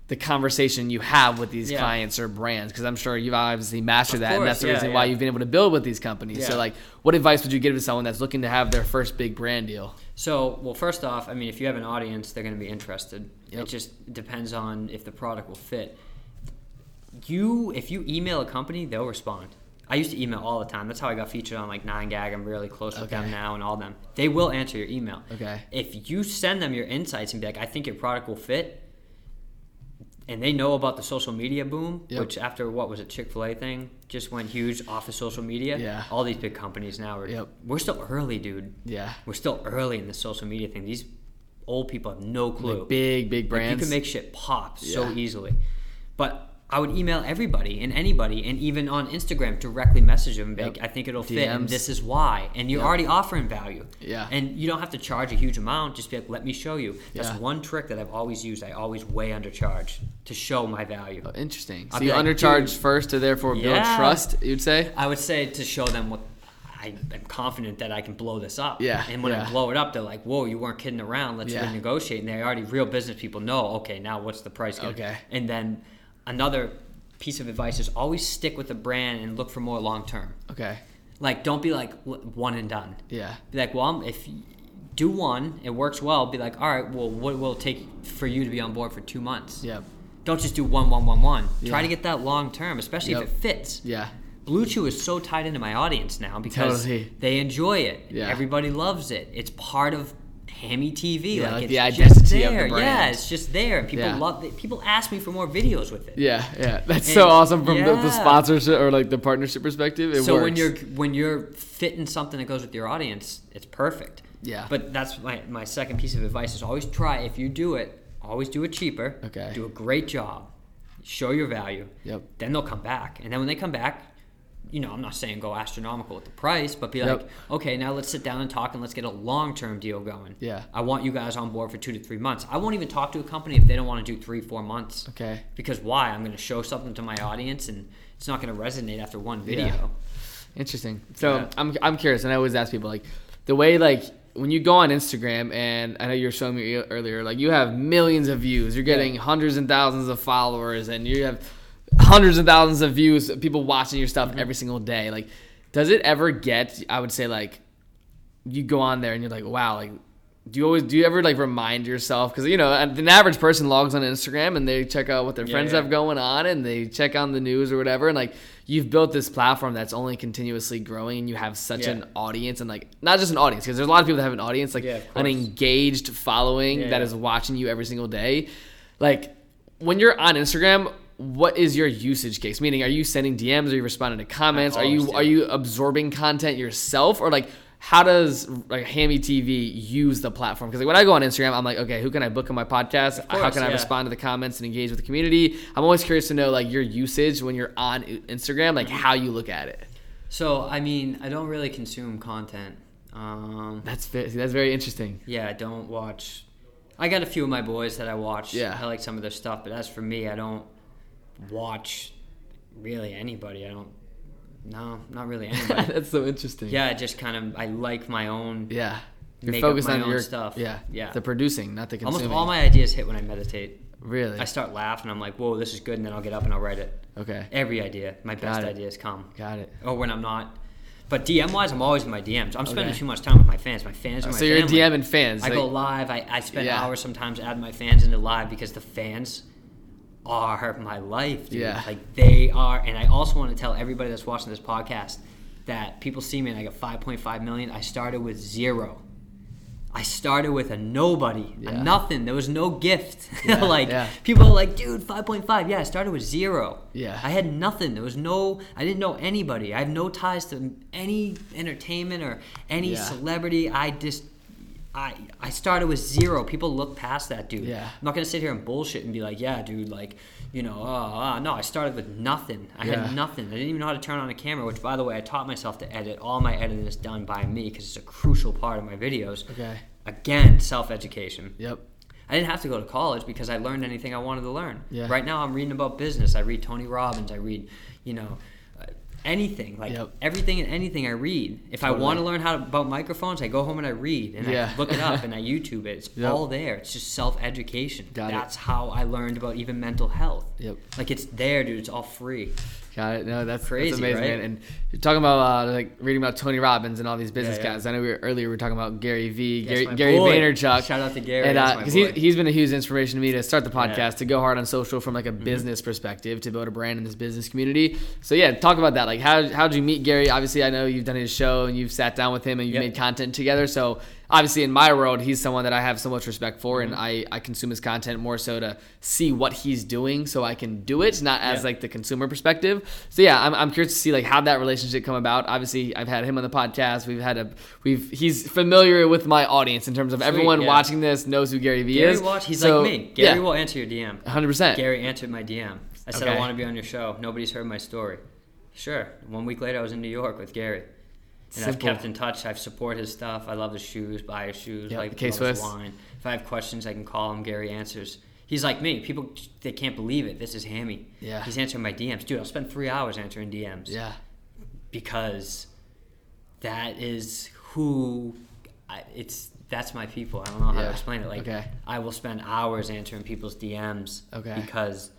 the conversation you have with these Yeah. clients or brands. Because I'm sure you've obviously mastered Of that, and that's the yeah, reason why yeah. you've been able to build with these companies. So, like, what advice would you give to someone that's looking to have their first big brand deal? So, well, first off, I mean, if you have an audience, they're going to be interested. Yep. It just depends on if the product will fit. You, if you email a company, they'll respond. I used to email all the time. That's how I got featured on like Nine Gag. I'm really close with Okay. them now, and all them. They will answer your email. Okay. If you send them your insights and be like, "I think your product will fit," and they know about the social media boom, Yep. which after what was it Chick Fil A thing just went huge off of social media. Yeah. All these big companies now are. Yep. We're still early, dude Yeah. we're still early in the social media thing. These old people have no clue. Like big, big Like, brands. you can make shit pop so easily. But I would email everybody and anybody, and even on Instagram, directly message them. and Like, Yep. I think it'll fit, and this is why. And you're already offering value. Yeah. And you don't have to charge a huge amount. Just be like, let me show you. That's Yeah. one trick that I've always used. I always way undercharge to show my value. Oh, interesting. So I'll be you like, undercharge first to therefore build Yeah. trust. You'd say. I would say to show them what I am confident that I can blow this up. Yeah, And when yeah. I blow it up, they're like, "Whoa, you weren't kidding around. Let's Yeah. renegotiate." And they already real business people know. Okay, now what's the price? Gonna? Okay. And then another piece of advice is always stick with the brand and look for more long term. Okay. Like, don't be like one and done. Yeah. Be like, well, I'm- if you do one, it works well. Be like, all right, well, what will it take for you to be on board for two months? Yep. Don't just do one, one, one, one. Try to get that long term, especially Yep. if it fits. Yeah. Blue Chew is so tied into my audience now because Totally. they enjoy it. Yeah. Everybody loves it. It's part of Hammy TV. Yeah, like, like it's the just identity of the there. brand. Yeah, it's just there. And people Yeah. love it. People ask me for more videos with it. Yeah, yeah, that's And- so awesome from the, the sponsorship or like the partnership perspective. It so works. when you're when you're fitting something that goes with your audience, it's perfect. Yeah. But that's my my second piece of advice is always try if you do it, always do it cheaper. Okay. Do a great job. Show your value. Yep. Then they'll come back. And then when they come back, you know, I'm not saying go astronomical with the price, but be Yep. like, okay, now let's sit down and talk and let's get a long term deal going. Yeah. I want you guys on board for two to three months. I won't even talk to a company if they don't want to do three, four months. Okay. Because why? I'm going to show something to my audience and it's not going to resonate after one video. Yeah. Interesting. So Yeah. I'm I'm curious, and I always ask people like the way like when you go on Instagram, and I know you were showing me earlier, like you have millions of views, you're getting hundreds and thousands of followers, and you have hundreds and thousands of views, people watching your stuff every single day. Like, does it ever get? I would say like you go on there and you're like, wow, like. Do you always do you ever like remind yourself because you know an average person logs on Instagram and they check out what their Yeah, friends yeah. have going on and they check on the news or whatever and like you've built this platform that's only continuously growing and you have such Yeah. an audience and like not just an audience because there's a lot of people that have an audience like an engaged following that is watching you every single day like when you're on Instagram what is your usage case meaning are you sending DMs are you responding to comments are you are you absorbing content yourself or like how does like Hammy TV use the platform? Because like when I go on Instagram, I'm like, okay, who can I book on my podcast? how course, can I respond to the comments and engage with the community? I'm always curious to know like your usage when you're on Instagram, like how you look at it. So, I mean, I don't really consume content. Um, That's that's very interesting. yeah, I don't watch. I got a few of my boys that I watch. Yeah. I like some of their stuff, but as for me, I don't watch really anybody. I don't. No, not really anybody. that's so interesting. yeah, I just kind of I like my own. yeah. You're focused on own your stuff. Yeah, Yeah. The producing, not the consuming. Almost all my ideas hit when I meditate. really. I start laughing. I'm like, whoa, this is good, and then I'll get up and I'll write it. okay, Every idea, my best it. ideas come. got it. Or when I'm not. But DM wise, I'm always in my DMs. I'm spending Okay. too much time with my fans. My fans are oh, my So you're. DMing fans. I like- go live. I, I spend Yeah. hours sometimes adding my fans into live because the fans are my life, dude. Yeah. Like they are. And I also want to tell everybody that's watching this podcast that people see me and I got 5.5 million. I started with zero. I started with a nobody, Yeah. a nothing. There was no gift. Yeah, like yeah. people are like, dude, 5.5. Yeah, I started with zero. Yeah. I had nothing. There was no. I didn't know anybody. I have no ties to any entertainment or any celebrity. I just. I, I started with zero. People look past that, dude. Yeah. I'm not gonna sit here and bullshit and be like, yeah, dude, like, you know, oh, oh. no. I started with nothing. I Yeah. had nothing. I didn't even know how to turn on a camera. Which, by the way, I taught myself to edit. All my editing is done by me because it's a crucial part of my videos. Okay. Again, self education. Yep. I didn't have to go to college because I learned anything I wanted to learn. Yeah. Right now, I'm reading about business. I read Tony Robbins. I read, you know, uh, anything like Yep. everything and anything I read. If I want to learn how to, about microphones, I go home and I read and Yeah. I look it up and I YouTube it. It's Yep. all there. It's just self education. Got it. That's how I learned about even mental health. Yep. Like it's there, dude. It's all free. Got it. No, that's Crazy, that's amazing, right? man. And you're talking about uh, like reading about Tony Robbins and all these business Yeah, yeah. guys. I know we were, earlier we were talking about Gary V, Gary, Gary boy. Vaynerchuk. Shout out to Gary, And that's my because he, he's been a huge inspiration to me to start the podcast, Yeah. Mm-hmm. to go hard on social from like a business perspective, to build a brand in this business community. So yeah, talk about that. Like how how did you meet Gary? Obviously, I know you've done his show and you've sat down with him and you've Yep. made content together. So obviously in my world, he's someone that I have so much respect for, Mm-hmm. and I I consume his content more so to see what he's doing, so I can do it, not as Yeah. like the consumer perspective. So yeah, I'm, I'm curious to see like how that relationship come about. Obviously, I've had him on the podcast. We've had a we've he's familiar with my audience in terms of everyone yeah. watching this knows who Gary Vee Gary is. watch. He's So, like me. Gary yeah, will answer your DM. 100%. Gary answered my DM. I said Okay. I want to be on your show. Nobody's heard my story. Sure. One week later, I was in New York with Gary. And I've kept in touch. I've support his stuff. I love his shoes, buy his shoes, Yep, like his wine. If I have questions, I can call him. Gary answers. He's like me. People they can't believe it. This is Hammy. Yeah. He's answering my DMs, dude. I'll spend three hours answering DMs. Yeah. Because that is who I, it's. That's my people. I don't know how Yeah. to explain it. Like Okay. I will spend hours answering people's DMs. Okay. Because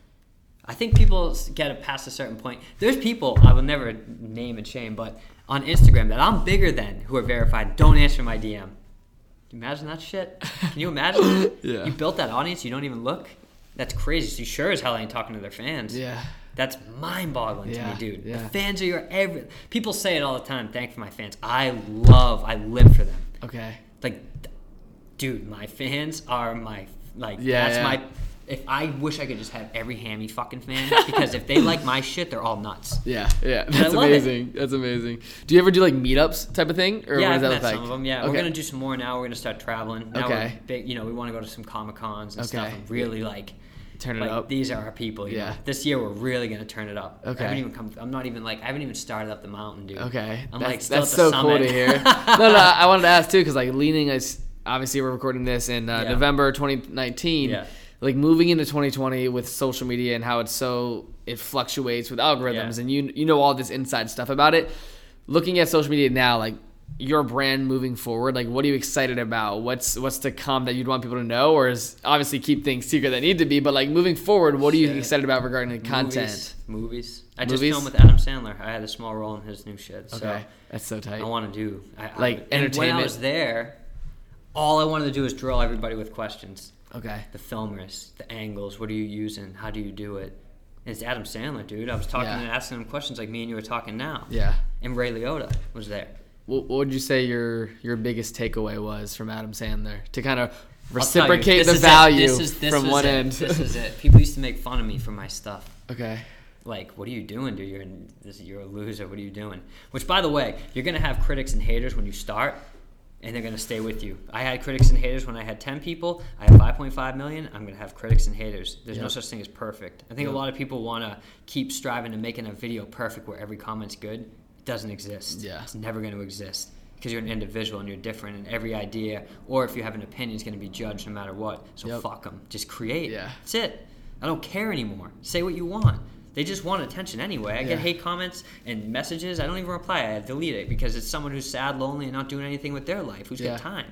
I think people get it past a certain point. There's people I will never name and shame, but on Instagram that I'm bigger than who are verified don't answer my DM. Can you imagine that shit? Can you imagine? Yeah. You built that audience, you don't even look. That's crazy. So you sure as hell ain't talking to their fans. Yeah. That's mind-boggling to me, dude. yeah. The fans are your every. People say it all the time. Thank for my fans. I love. I live for them. Okay. Like, dude, my fans are my like. Yeah, that's yeah. my. If I wish I could just have every hammy fucking fan because if they like my shit, they're all nuts. Yeah, yeah, that's love it. amazing. That's amazing. Do you ever do like meetups type of thing, or yeah, what does that look like? some of them. Yeah, Okay. we're gonna do some more now. We're gonna start traveling. Now Okay. big, you know, we want to go to some comic cons and stuff and really like turn it like, up. These are our people. Yeah. Know? This year we're really gonna turn it up. Okay. I haven't even come. I'm not even like I haven't even started up the mountain, dude. Okay, I'm that's, like still that's at the so cool summit. to hear. no, no, I wanted to ask too because like leaning is obviously we're recording this in uh, Yeah. November 2019. Yeah. Like moving into 2020 with social media and how it's so it fluctuates with algorithms Yeah. and you you know all this inside stuff about it. Looking at social media now, like your brand moving forward, like what are you excited about? What's what's to come that you'd want people to know, or is obviously keep things secret that need to be, but like moving forward, what are you Shit. excited about regarding the content? Movies. Movies. I just Movies? filmed with Adam Sandler. I had a small role in his new shit. So Okay, that's so tight. I want to do I, I- Like, and When I was there, all I wanted to do was drill everybody with questions. Okay, The filmers, the angles. What are you using? How do you do it? And it's Adam Sandler, dude. I was talking Yeah. and asking him questions like me and you were talking now. yeah. And Ray Liotta was there. What, what would you say your your biggest takeaway was from Adam Sandler to kind of I'll you, reciprocate the value This is- this from one it. end? This is it. People used to make fun of me for my stuff. okay. like, what are you doing, dude? You're in, this, you're a loser. What are you doing? Which, by the way, you're gonna have critics and haters when you start, and they're gonna stay with you. I had critics and haters when I had 10 people. I have 5.5 million. I'm gonna have critics and haters. There's no such thing as perfect. I think Yep. a lot of people wanna keep striving to making a video perfect where every comment's good. It doesn't exist. Yeah. It's never gonna exist because you're an individual and you're different, and every idea or if you have an opinion is gonna be judged no matter what. So Yep. fuck them. Just create. Yeah. That's it. I don't care anymore. Say what you want. They just want attention anyway. I Yeah. get hate comments and messages. I don't even reply. I delete it because it's someone who's sad, lonely, and not doing anything with their life. Who's Yeah. got time?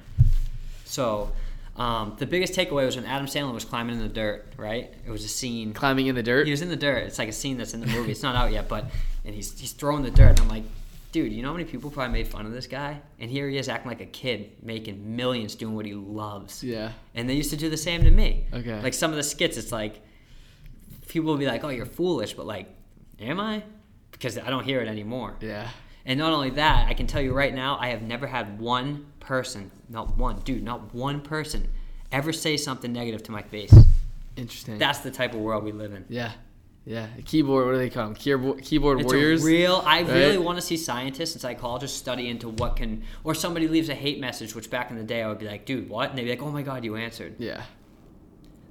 So, um, the biggest takeaway was when Adam Sandler was climbing in the dirt. Right? It was a scene. Climbing in the dirt. He was in the dirt. It's like a scene that's in the movie. It's not out yet, but and he's he's throwing the dirt. And I'm like, dude, you know how many people probably made fun of this guy? And here he is acting like a kid, making millions, doing what he loves. yeah. And they used to do the same to me. Okay. Like some of the skits, it's like people will be like, "Oh, you're foolish," but like, am I? Because I don't hear it anymore. Yeah. And not only that, I can tell you right now, I have never had one person, not one, dude, not one person, ever say something negative to my face. Interesting. That's the type of world we live in. yeah. Yeah. Keyboard. What do they call them? Keyboard, keyboard It's warriors. a real. I really want to see scientists and psychologists study into what can, or somebody leaves a hate message, which back in the day I would be like, dude, what? And they'd be like, oh my god, you answered. yeah.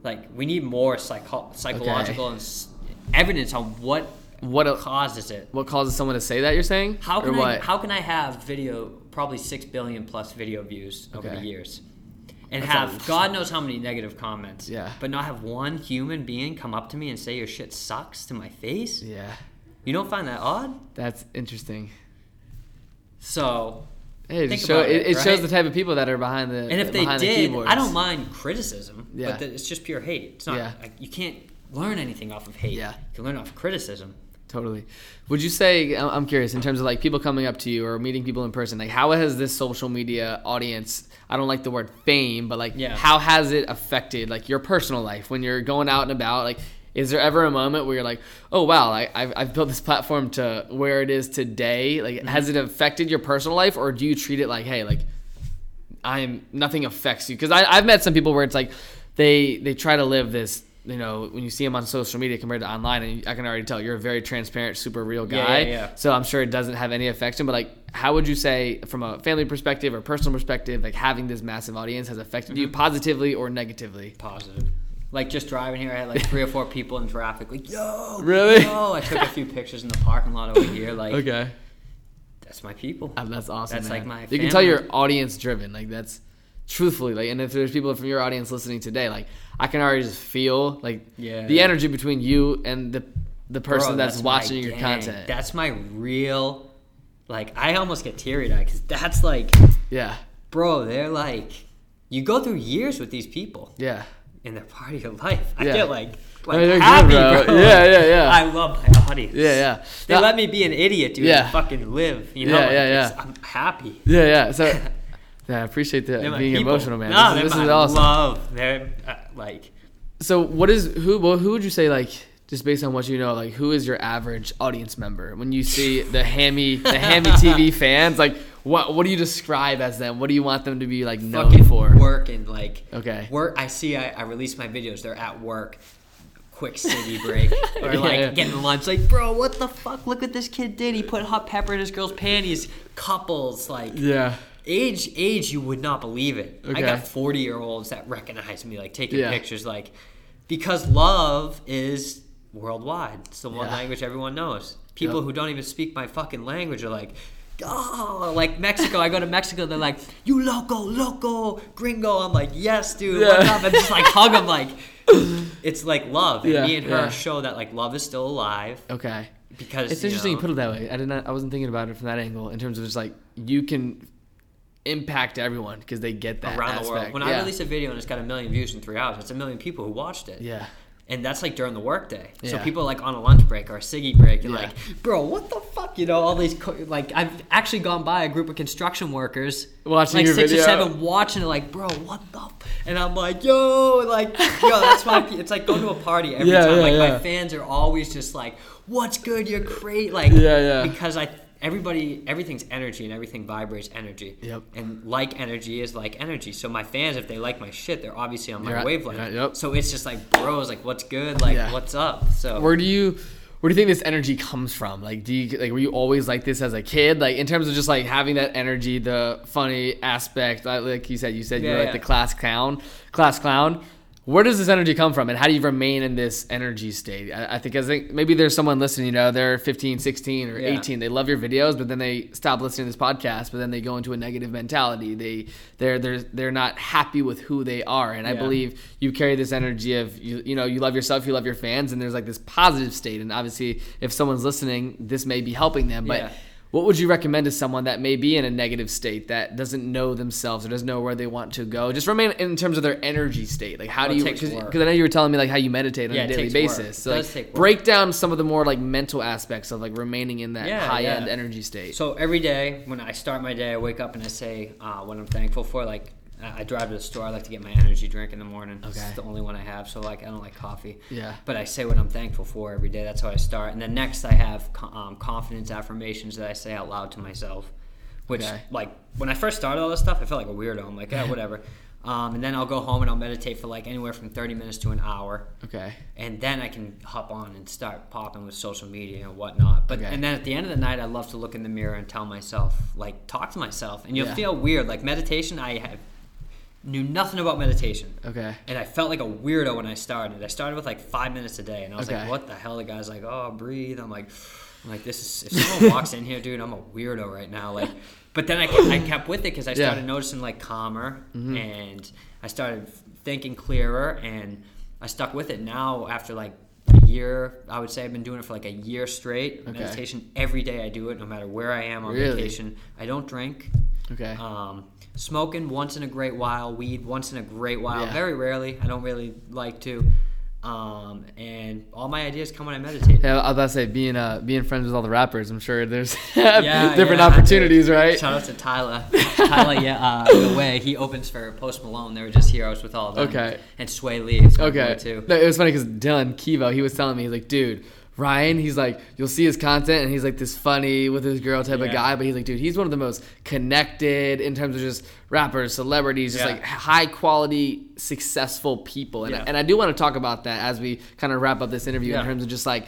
Like we need more psycho- psychological s- evidence on what What el- causes it. What causes someone to say that? You're saying? How or can I what? how can I have video probably six billion plus video views over Okay. the years, and That's have God knows how many negative comments. Yeah. But not have one human being come up to me and say your shit sucks to my face. yeah. You don't find that odd? That's interesting. So, Hey, it, show, it, it, it shows the type of people that are behind the. and if they behind the did. I don't mind criticism. Yeah. But th- it's just pure hate. It's not. Yeah. Like, you can't learn anything off of hate. Yeah. You can learn off of criticism. Totally. Would you say I'm curious in terms of like people coming up to you or meeting people in person? Like, how has this social media audience? I don't like the word fame, but like, Yeah. how has it affected like your personal life when you're going out and about? Like, is there ever a moment where you're like, oh wow, I, I've, I've built this platform to where it is today? Like, Mm-hmm. has it affected your personal life, or do you treat it like, hey, like, I'm nothing affects you because I've met some people where it's like they they try to live this you know, when you see them on social media compared to online, and I can already tell you're a very transparent, super real guy. Yeah, yeah, yeah. So I'm sure it doesn't have any affection. But like, how would you say, from a family perspective or personal perspective, like having this massive audience has affected you Mm-hmm. positively or negatively? Positive. Like just driving here, I had like three or four people in traffic. Like, yo, Really? Yo, I took a few pictures in the parking lot over here. Like, Okay, that's my people. Um, that's awesome. That's, like, my You can tell you're audience driven. Like that's truthfully like, and if there's people from your audience listening today, like I can already just feel like Yeah. the energy between you and the the person Bro, that's, my watching your content. That's my real. Like, I almost get teary eyed because that's like, yeah, bro, they're like, you go through years with these people, yeah. And they're part of your life. I Yeah. get like, like No, you're good, happy, bro. bro. Yeah, yeah, yeah. I love my audience. Yeah, yeah. They Now- let me be an idiot, dude. Yeah. And fucking live. You know, Yeah, like, yeah, yeah. I'm happy. Yeah, yeah. So, yeah, I appreciate that being people. emotional, man. No, this this is awesome. love. They're uh, like, So, what is who? Well, who would you say like just based on what you know, like who is your average audience member when you see the hammy the hammy TV fans? Like, what what do you describe as them? What do you want them to be like known fucking for? work and like Okay. work. I see. I, I release my videos. They're at work. Quick city break or like yeah. getting lunch. Like, bro, what the fuck? Look what this kid did. He put hot pepper in his girl's panties. Couples like Yeah. age age you would not believe it. I got 40 year olds that recognize me like taking Yeah. pictures like because love is worldwide. It's the one Yeah. language everyone knows. People Yep. who don't even speak my fucking language are like Oh, like Mexico. I go to Mexico. They're like, "You loco, loco, gringo." I'm like, "Yes, dude. Yeah. up?" And just like hug them. Like, it's like love. And Yeah, me and her yeah. show that like love is still alive Okay. because It's you interesting you, put it that way. I did not. I wasn't thinking about it from that angle in terms of just like you can impact everyone because they get that around the world. When yeah. I release a video and it's got a million views in three hours, it's a million people who watched it. Yeah. And that's like during the workday. So Yeah. people like on a lunch break or a ciggy break, you're Yeah. like, bro, what the fuck? You know, all these, co- like, I've actually gone by a group of construction workers, Watching like your six video. or seven, watching it, like, bro, what the? F-? And I'm like, yo, like, yo, that's my, it's like going to a party every Yeah, time. like, my fans are always just like, what's good? You're great. Like, Yeah, yeah. because I, everybody, everything's energy and everything vibrates energy. Yep. And like energy is like energy. So my fans, if they like my shit, they're obviously on my wavelength. yeah, yep. So it's just like bros, like what's good, like Yeah. what's up. So Where do you where do you think this energy comes from? Like do you like were you always like this as a kid? Like in terms of just like having that energy, the funny aspect, like like you said, you said you're Yeah, like yeah. the class clown, class clown. Where does this energy come from and how do you remain in this energy state? I, I think I think maybe there's someone listening, you know, they're 15, 16 or Yeah. 18. They love your videos, but then they stop listening to this podcast, but then they go into a negative mentality. They they're they're they're not happy with who they are. And I believe you carry this energy of you you know you love yourself you love your fans and there's like this positive state and obviously if someone's listening this may be helping them but Yeah. What would you recommend to someone that may be in a negative state that doesn't know themselves or doesn't know where they want to go just remain in terms of their energy state like how Well, do you because i know you were telling me like how you meditate on Yeah, a daily basis It so does like take work. break down some of the more like mental aspects of like remaining in that Yeah, high end yeah. energy state So every day when I start my day, I wake up and I say uh, what I'm thankful for. Like I I drive to the store. I like to get my energy drink in the morning. Okay. It's the only one I have. So like I don't like coffee. Yeah. But I say what I'm thankful for every day. That's how I start. And then next I have co- um, confidence affirmations that I say out loud to myself. Which Okay. like when I first started all this stuff, I felt like a weirdo. I'm like, yeah, whatever. Um, and then I'll go home and I'll meditate for like anywhere from 30 minutes to an hour okay and then I can hop on and start popping with social media and whatnot. But Okay. and then at the end of the night, I love to look in the mirror and tell myself, like, talk to myself, and you'll Yeah. feel weird. Like meditation, I have, knew nothing about meditation. okay And I felt like a weirdo when I started. I started with like five minutes a day, and I was Okay. like, "What the hell?" The guy's like, "Oh, breathe." I'm like, I'm like this is if someone walks in here, dude, I'm a weirdo right now. Like, but then I kept, I kept with it because I Yeah. started noticing like calmer, and I started thinking clearer, and I stuck with it. Now after like a year, I would say I've been doing it for like a year straight. Okay. Meditation every day. I do it, no matter where I am on Really? vacation. I don't drink. okay Um, smoking once in a great while, weed once in a great while. Yeah. Very rarely. I don't really like to. Um, and all my ideas come when I meditate. yeah, I was about to say being uh being friends with all the rappers. I'm sure there's Yeah, different yeah, opportunities, right? Shout out to Tyler. Tyler, yeah, uh, the way he opens for Post Malone. They were just heroes with all of them. Okay. And Swae Lee. Okay. too. No, it was funny because Dylan Kivo, he was telling me, he's like, dude, Ryan, he's like, you'll see his content, and he's like this funny with his girl type of guy. But he's like, dude, he's one of the most connected in terms of just rappers, celebrities, just Yeah. like high quality, successful people. And, Yeah. and I do want to talk about that as we kind of wrap up this interview in terms of just like,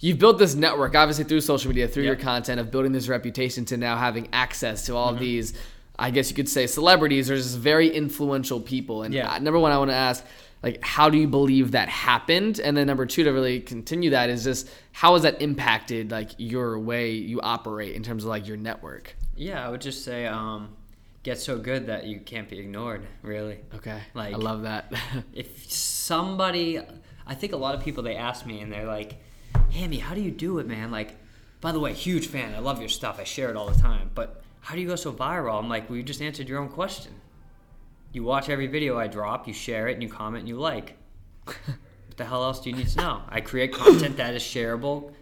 you've built this network, obviously through social media, through your content of building this reputation to now having access to all Mm-hmm. of these, I guess you could say, celebrities or just very influential people. And Yeah. uh, number one, I want to ask, like, how do you believe that happened? And then number two, to really continue that, is just how has that impacted like your way you operate in terms of like your network? Yeah, I would just say um, get so good that you can't be ignored. Really. Okay, Like- I love that. if somebody i think a lot of people they ask me and they're like hammy how do you do it man like by the way huge fan i love your stuff i share it all the time but how do you go so viral i'm like well you just answered your own question you watch every video i drop you share it and you comment and you like what the hell else do you need to know i create content that is shareable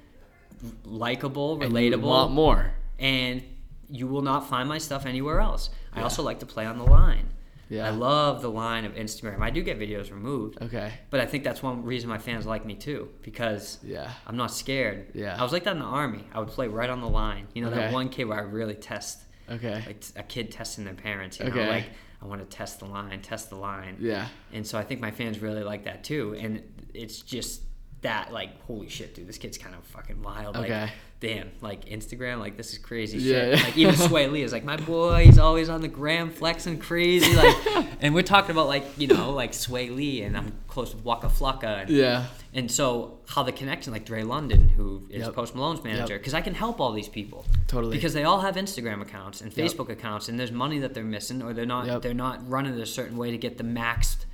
likable relatable. And want more? and you will not find my stuff anywhere else i also like to play on the line Yeah. I love the line of Instagram. I do get videos removed. Okay. But I think that's one reason my fans like me too, because Yeah. I'm not scared. Yeah. I was like that in the army. I would play right on the line. You know that one kid where I really test, Okay. like a kid testing their parents. You know, Okay. like I want to test the line, test the line. Yeah. And so I think my fans really like that too. And it's just that like, holy shit, dude, this kid's kind of fucking wild. Okay. Like, damn, like Instagram, like this is crazy Yeah, shit. yeah. Like even Swae Lee is like, my boy, he's always on the gram flexing crazy. Like, and we're talking about like, you know, like Swae Lee and I'm close with Waka Flocka. And, Yeah. and so how the connection, like Dre London, who is Yep. Post Malone's manager, because I can help all these people. Totally. Because they all have Instagram accounts and Yep. Facebook accounts, and there's money that they're missing, or they're not Yep. they're not running it a certain way to get the maxed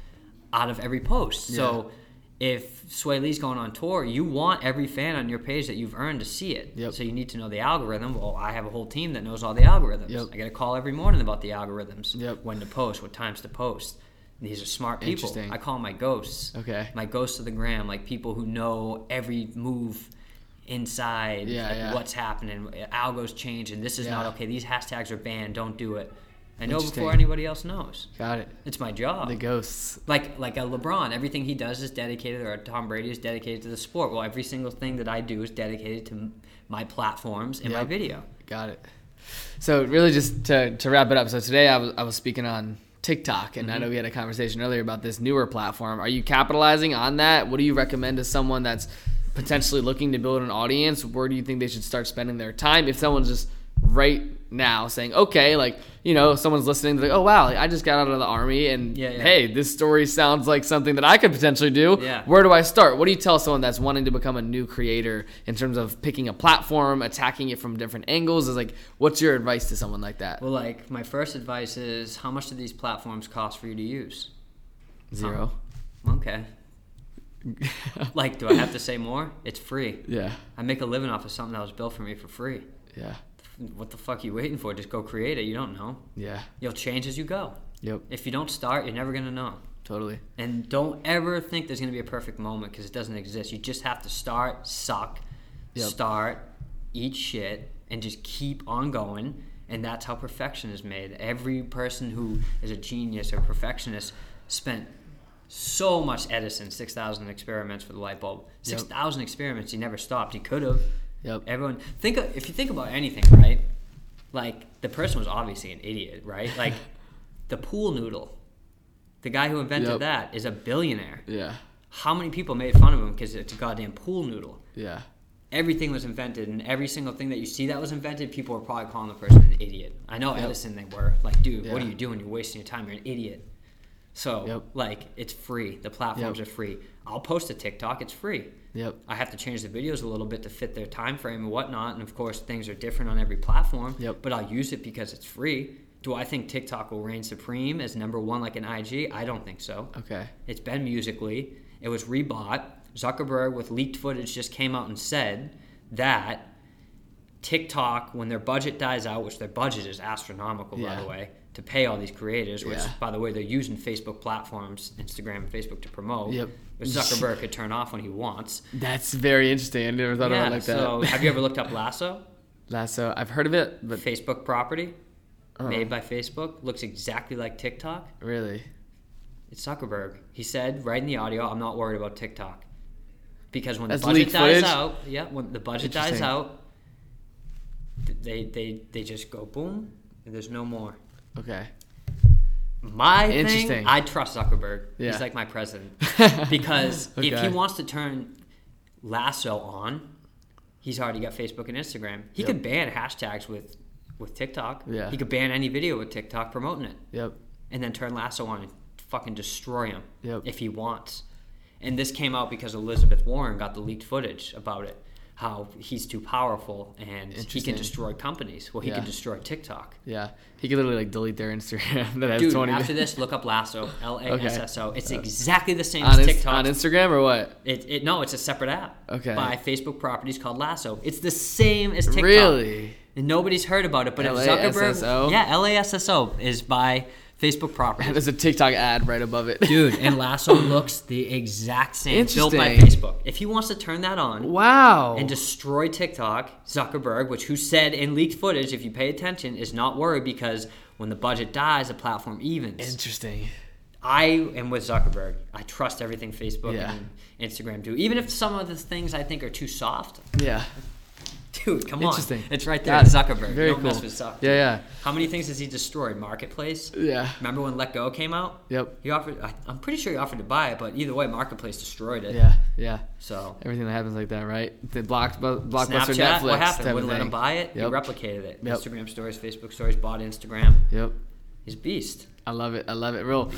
out of every post. So if Swae Lee's going on tour, you want every fan on your page that you've earned to see it. Yep. So you need to know the algorithm. Well, I have a whole team that knows all the algorithms. Yep. I get a call every morning about the algorithms. Yep. When to post, what times to post. These are smart people. I call them my ghosts. Okay. My ghosts of the gram, like people who know every move inside, Yeah, like yeah. what's happening. Algos change, and this is not okay. These hashtags are banned. Don't do it. I know before anybody else knows. Got it. It's my job. The ghosts. Like like a LeBron, everything he does is dedicated, or Tom Brady is dedicated to the sport. Well, every single thing that I do is dedicated to my platforms and my video. Got it. So really, just to, to wrap it up. So today I was I was speaking on TikTok, and Mm-hmm. I know we had a conversation earlier about this newer platform. Are you capitalizing on that? What do you recommend to someone that's potentially looking to build an audience? Where do you think they should start spending their time? If someone's just right now saying, okay, like you know, someone's listening, they're like, oh wow, I just got out of the army, and Yeah, yeah. hey, this story sounds like something that I could potentially do. Yeah. Where do I start? What do you tell someone that's wanting to become a new creator in terms of picking a platform, attacking it from different angles? Is like, what's your advice to someone like that? Well, like my first advice is, how much do these platforms cost for you to use? Zero. Okay. Like, do I have to say more? It's free. Yeah. I make a living off of something that was built for me for free. Yeah. What the fuck you waiting for? Just go create it. You don't know. Yeah. You'll change as you go. Yep. If you don't start, you're never gonna know. Totally. And don't ever think there's gonna be a perfect moment because it doesn't exist. You just have to start, suck, Yep. start, eat shit, and just keep on going. And that's how perfection is made. Every person who is a genius or perfectionist spent so much Edison, 6,000 experiments for the light bulb. 6,000 experiments, he never stopped. He could have. Yep. Everyone, think of, if you think about anything, right? Like, the person was obviously an idiot, right? Like, the pool noodle. The guy who invented Yep. that is a billionaire. Yeah. How many people made fun of him because it's a goddamn pool noodle? Yeah. Everything was invented, and every single thing that you see that was invented, people were probably calling the person an idiot. I know Yep. Edison, they were like, "Dude, what are you doing? You're wasting your time. You're an idiot." So, Yep. like, it's free. The platforms are free. I'll post a TikTok. It's free. Yep. I have to change the videos a little bit to fit their time frame and whatnot. And of course, things are different on every platform. Yep. But I'll use it because it's free. Do I think TikTok will reign supreme as number one like an IG? I don't think so. Okay. It's been Musical.ly. It was rebought. Zuckerberg, with leaked footage, just came out and said that TikTok, when their budget dies out, which their budget is astronomical, by the way, to pay all these creators, which, Yeah. by the way, they're using Facebook platforms, Instagram and Facebook to promote. Yep. Which Zuckerberg could turn off when he wants. That's very interesting. I never thought yeah. about it like that. so, have you ever looked up Lasso? Lasso. I've heard of it, but Facebook property, Uh-uh. made by Facebook, looks exactly like TikTok. really, It's Zuckerberg. He said right in the audio, "I'm not worried about TikTok." because when That's the budget dies footage? out, yeah, when the budget dies out, they they they just go boom, and there's no more. Okay. My Interesting. thing, I trust Zuckerberg. Yeah. He's like my president because if he wants to turn Lasso on, he's already got Facebook and Instagram. He Yep. could ban hashtags with with TikTok. Yeah. He could ban any video with TikTok promoting it, Yep. and then turn Lasso on and fucking destroy him Yep. if he wants. And this came out because Elizabeth Warren got the leaked footage about it. How he's too powerful and he can destroy companies. Well, he Yeah. can destroy TikTok. Yeah. He could literally like delete their Instagram that has Dude, 20 after this, look up Lasso, L A S S O. It's exactly the same on, as TikTok. on Instagram or what? It, it no, it's a separate app. Okay. By Facebook properties called Lasso. It's the same as TikTok. Really? And nobody's heard about it, but if LASSO? Zuckerberg, yeah, LASSO is by Facebook properties. There's a TikTok ad right above it. Dude, and Lasso looks the exact same. Built by Facebook. If he wants to turn that on Wow. and destroy TikTok, Zuckerberg, which who said in leaked footage, if you pay attention, is not worried because when the budget dies, the platform evens. Interesting. I am with Zuckerberg. I trust everything Facebook Yeah. and Instagram do. Even if some of the things I think are too soft. Yeah. Dude, come Interesting. on. It's right there. It. Zuckerberg. Very Don't mess with Zuck. Yeah, yeah. How many things has he destroyed? Marketplace? Yeah. Remember when Letgo came out? Yep. He offered. I, I'm pretty sure he offered to buy it, but either way, Marketplace destroyed it. Yeah. Yeah. So Everything that happens like that, right? The block, blockbuster Snapchat, Netflix. what happened? Wouldn't let him buy it. Yep. He replicated it. Yep. Instagram stories, Facebook stories, bought Instagram. Yep. He's beast. I love it. I love it. Real.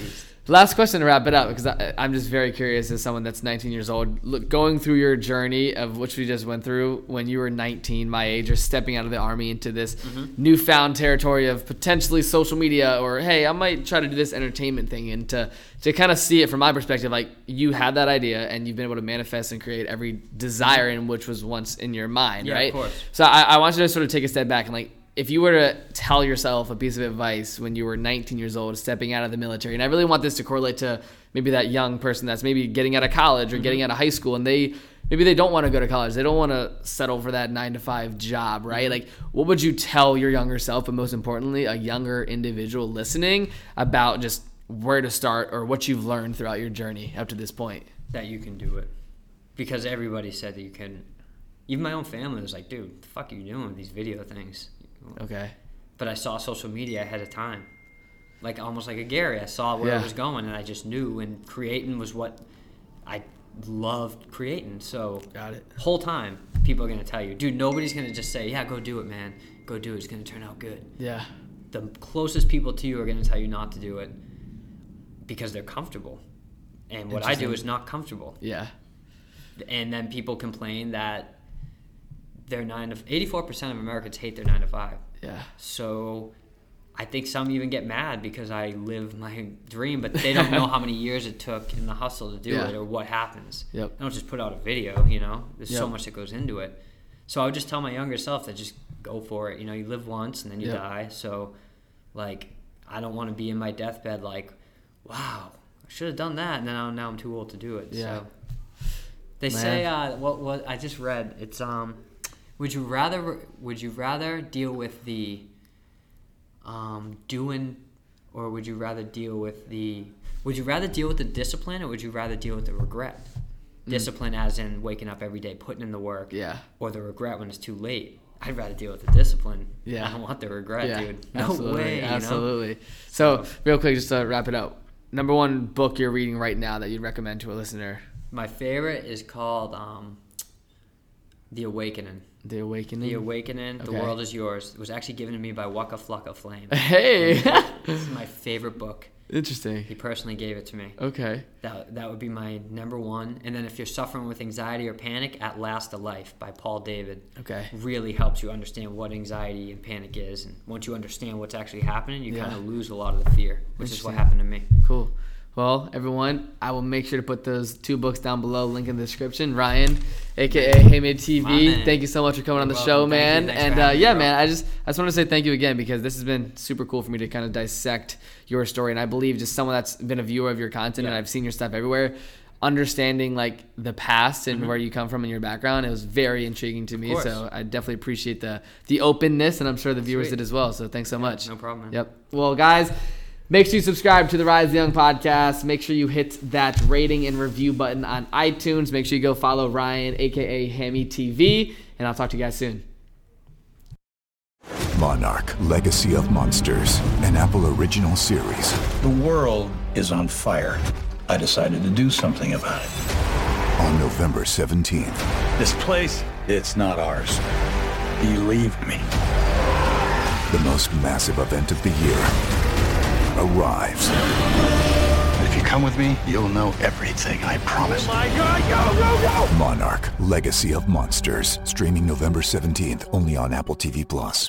Last question to wrap it up because I, I'm just very curious as someone that's 19 years old, look, going through your journey of which we just went through when you were 19, my age, or stepping out of the army into this mm-hmm. newfound territory of potentially social media or hey, I might try to do this entertainment thing and to to kind of see it from my perspective, like you had that idea and you've been able to manifest and create every desire in which was once in your mind, Yeah, of right? course. So I, I want you to sort of take a step back and like, if you were to tell yourself a piece of advice when you were 19 years old, stepping out of the military, and I really want this to correlate to maybe that young person that's maybe getting out of college or mm-hmm. getting out of high school, and they maybe they don't want to go to college, they don't want to settle for that nine to five job, right? Mm-hmm. Like, what would you tell your younger self, but most importantly, a younger individual listening about just where to start or what you've learned throughout your journey up to this point? that you can do it because everybody said that you can. Even my own family was like, "Dude, the fuck are you doing with these video things?" Okay. But I saw social media ahead of time, like almost like a Gary. I saw where Yeah. it was going, and I just knew. And creating was what I loved creating. So Got it. whole time, people are gonna tell you, "Dude, nobody's gonna just say, yeah, go do it, man. Go do it. It's gonna turn out good." Yeah. The closest people to you are gonna tell you not to do it because they're comfortable. And what I do is not comfortable Yeah. and then people complain that their nine to eighty-four percent of Americans hate their nine to five. Yeah. So I think some even get mad because I live my dream, but they don't know how many years it took in the hustle to do Yeah. it or what happens. Yep. I don't just put out a video, you know. There's so much that goes into it. So I would just tell my younger self that just go for it. You know, you live once and then you Yep. die. So, like, I don't want to be in my deathbed like, wow, I should have done that, and then now now I'm too old to do it. Yeah. So they Man. say uh, what what I just read. It's um, would you rather would you rather deal with the um doing, or would you rather deal with the would you rather deal with the discipline or would you rather deal with the regret? Discipline, as in waking up every day, putting in the work, Mm. Yeah. or the regret when it's too late. I'd rather deal with the discipline. Yeah. I don't want the regret, yeah, dude. No absolutely, way. you know? absolutely. So, real quick, just to wrap it up, number one book you're reading right now that you'd recommend to a listener: My favorite is called um, The Awakening. The Awakening. The Awakening, The World is Yours. It was actually given to me by Waka Flocka Flame. Hey, this is my favorite book. Interesting. He personally gave it to me. Okay, That, that would be my number one. And then if you're suffering with anxiety or panic, At Last a Life by Paul David. okay, Really helps you understand what anxiety and panic is. And once you understand what's actually happening, you Yeah. kind of lose a lot of the fear, which is what happened to me. cool. Well, everyone, I will make sure to put those two books down below. Link in the description. Ryan, aka Hammy TV, thank you so much for coming on the You're show, welcome. Thank man. And uh, having me, yeah, man, I just I just want to say thank you again because this has been super cool for me to kind of dissect your story, and I believe just someone that's been a viewer of your content and I've seen your stuff everywhere. Understanding like the past and where you come from and your background, it was very intriguing to me. Mm-hmm. So I definitely appreciate the the openness, and I'm sure the viewers Sweet. did as well. So thanks so much. no problem, man. Yep. Well, guys, Make sure you subscribe to the Rise Young podcast. Make sure you hit that rating and review button on iTunes. Make sure you go follow Ryan, aka Hammy TV, and I'll talk to you guys soon. Monarch Legacy of Monsters, an Apple original series. The world is on fire. I decided to do something about it. On November 17th. This place, it's not ours. Believe me. The most massive event of the year arrives. If you come with me, you'll know everything, I promise. Oh my god, go, go, go! Monarch, Legacy of Monsters, streaming November 17th, only on Apple TV Plus.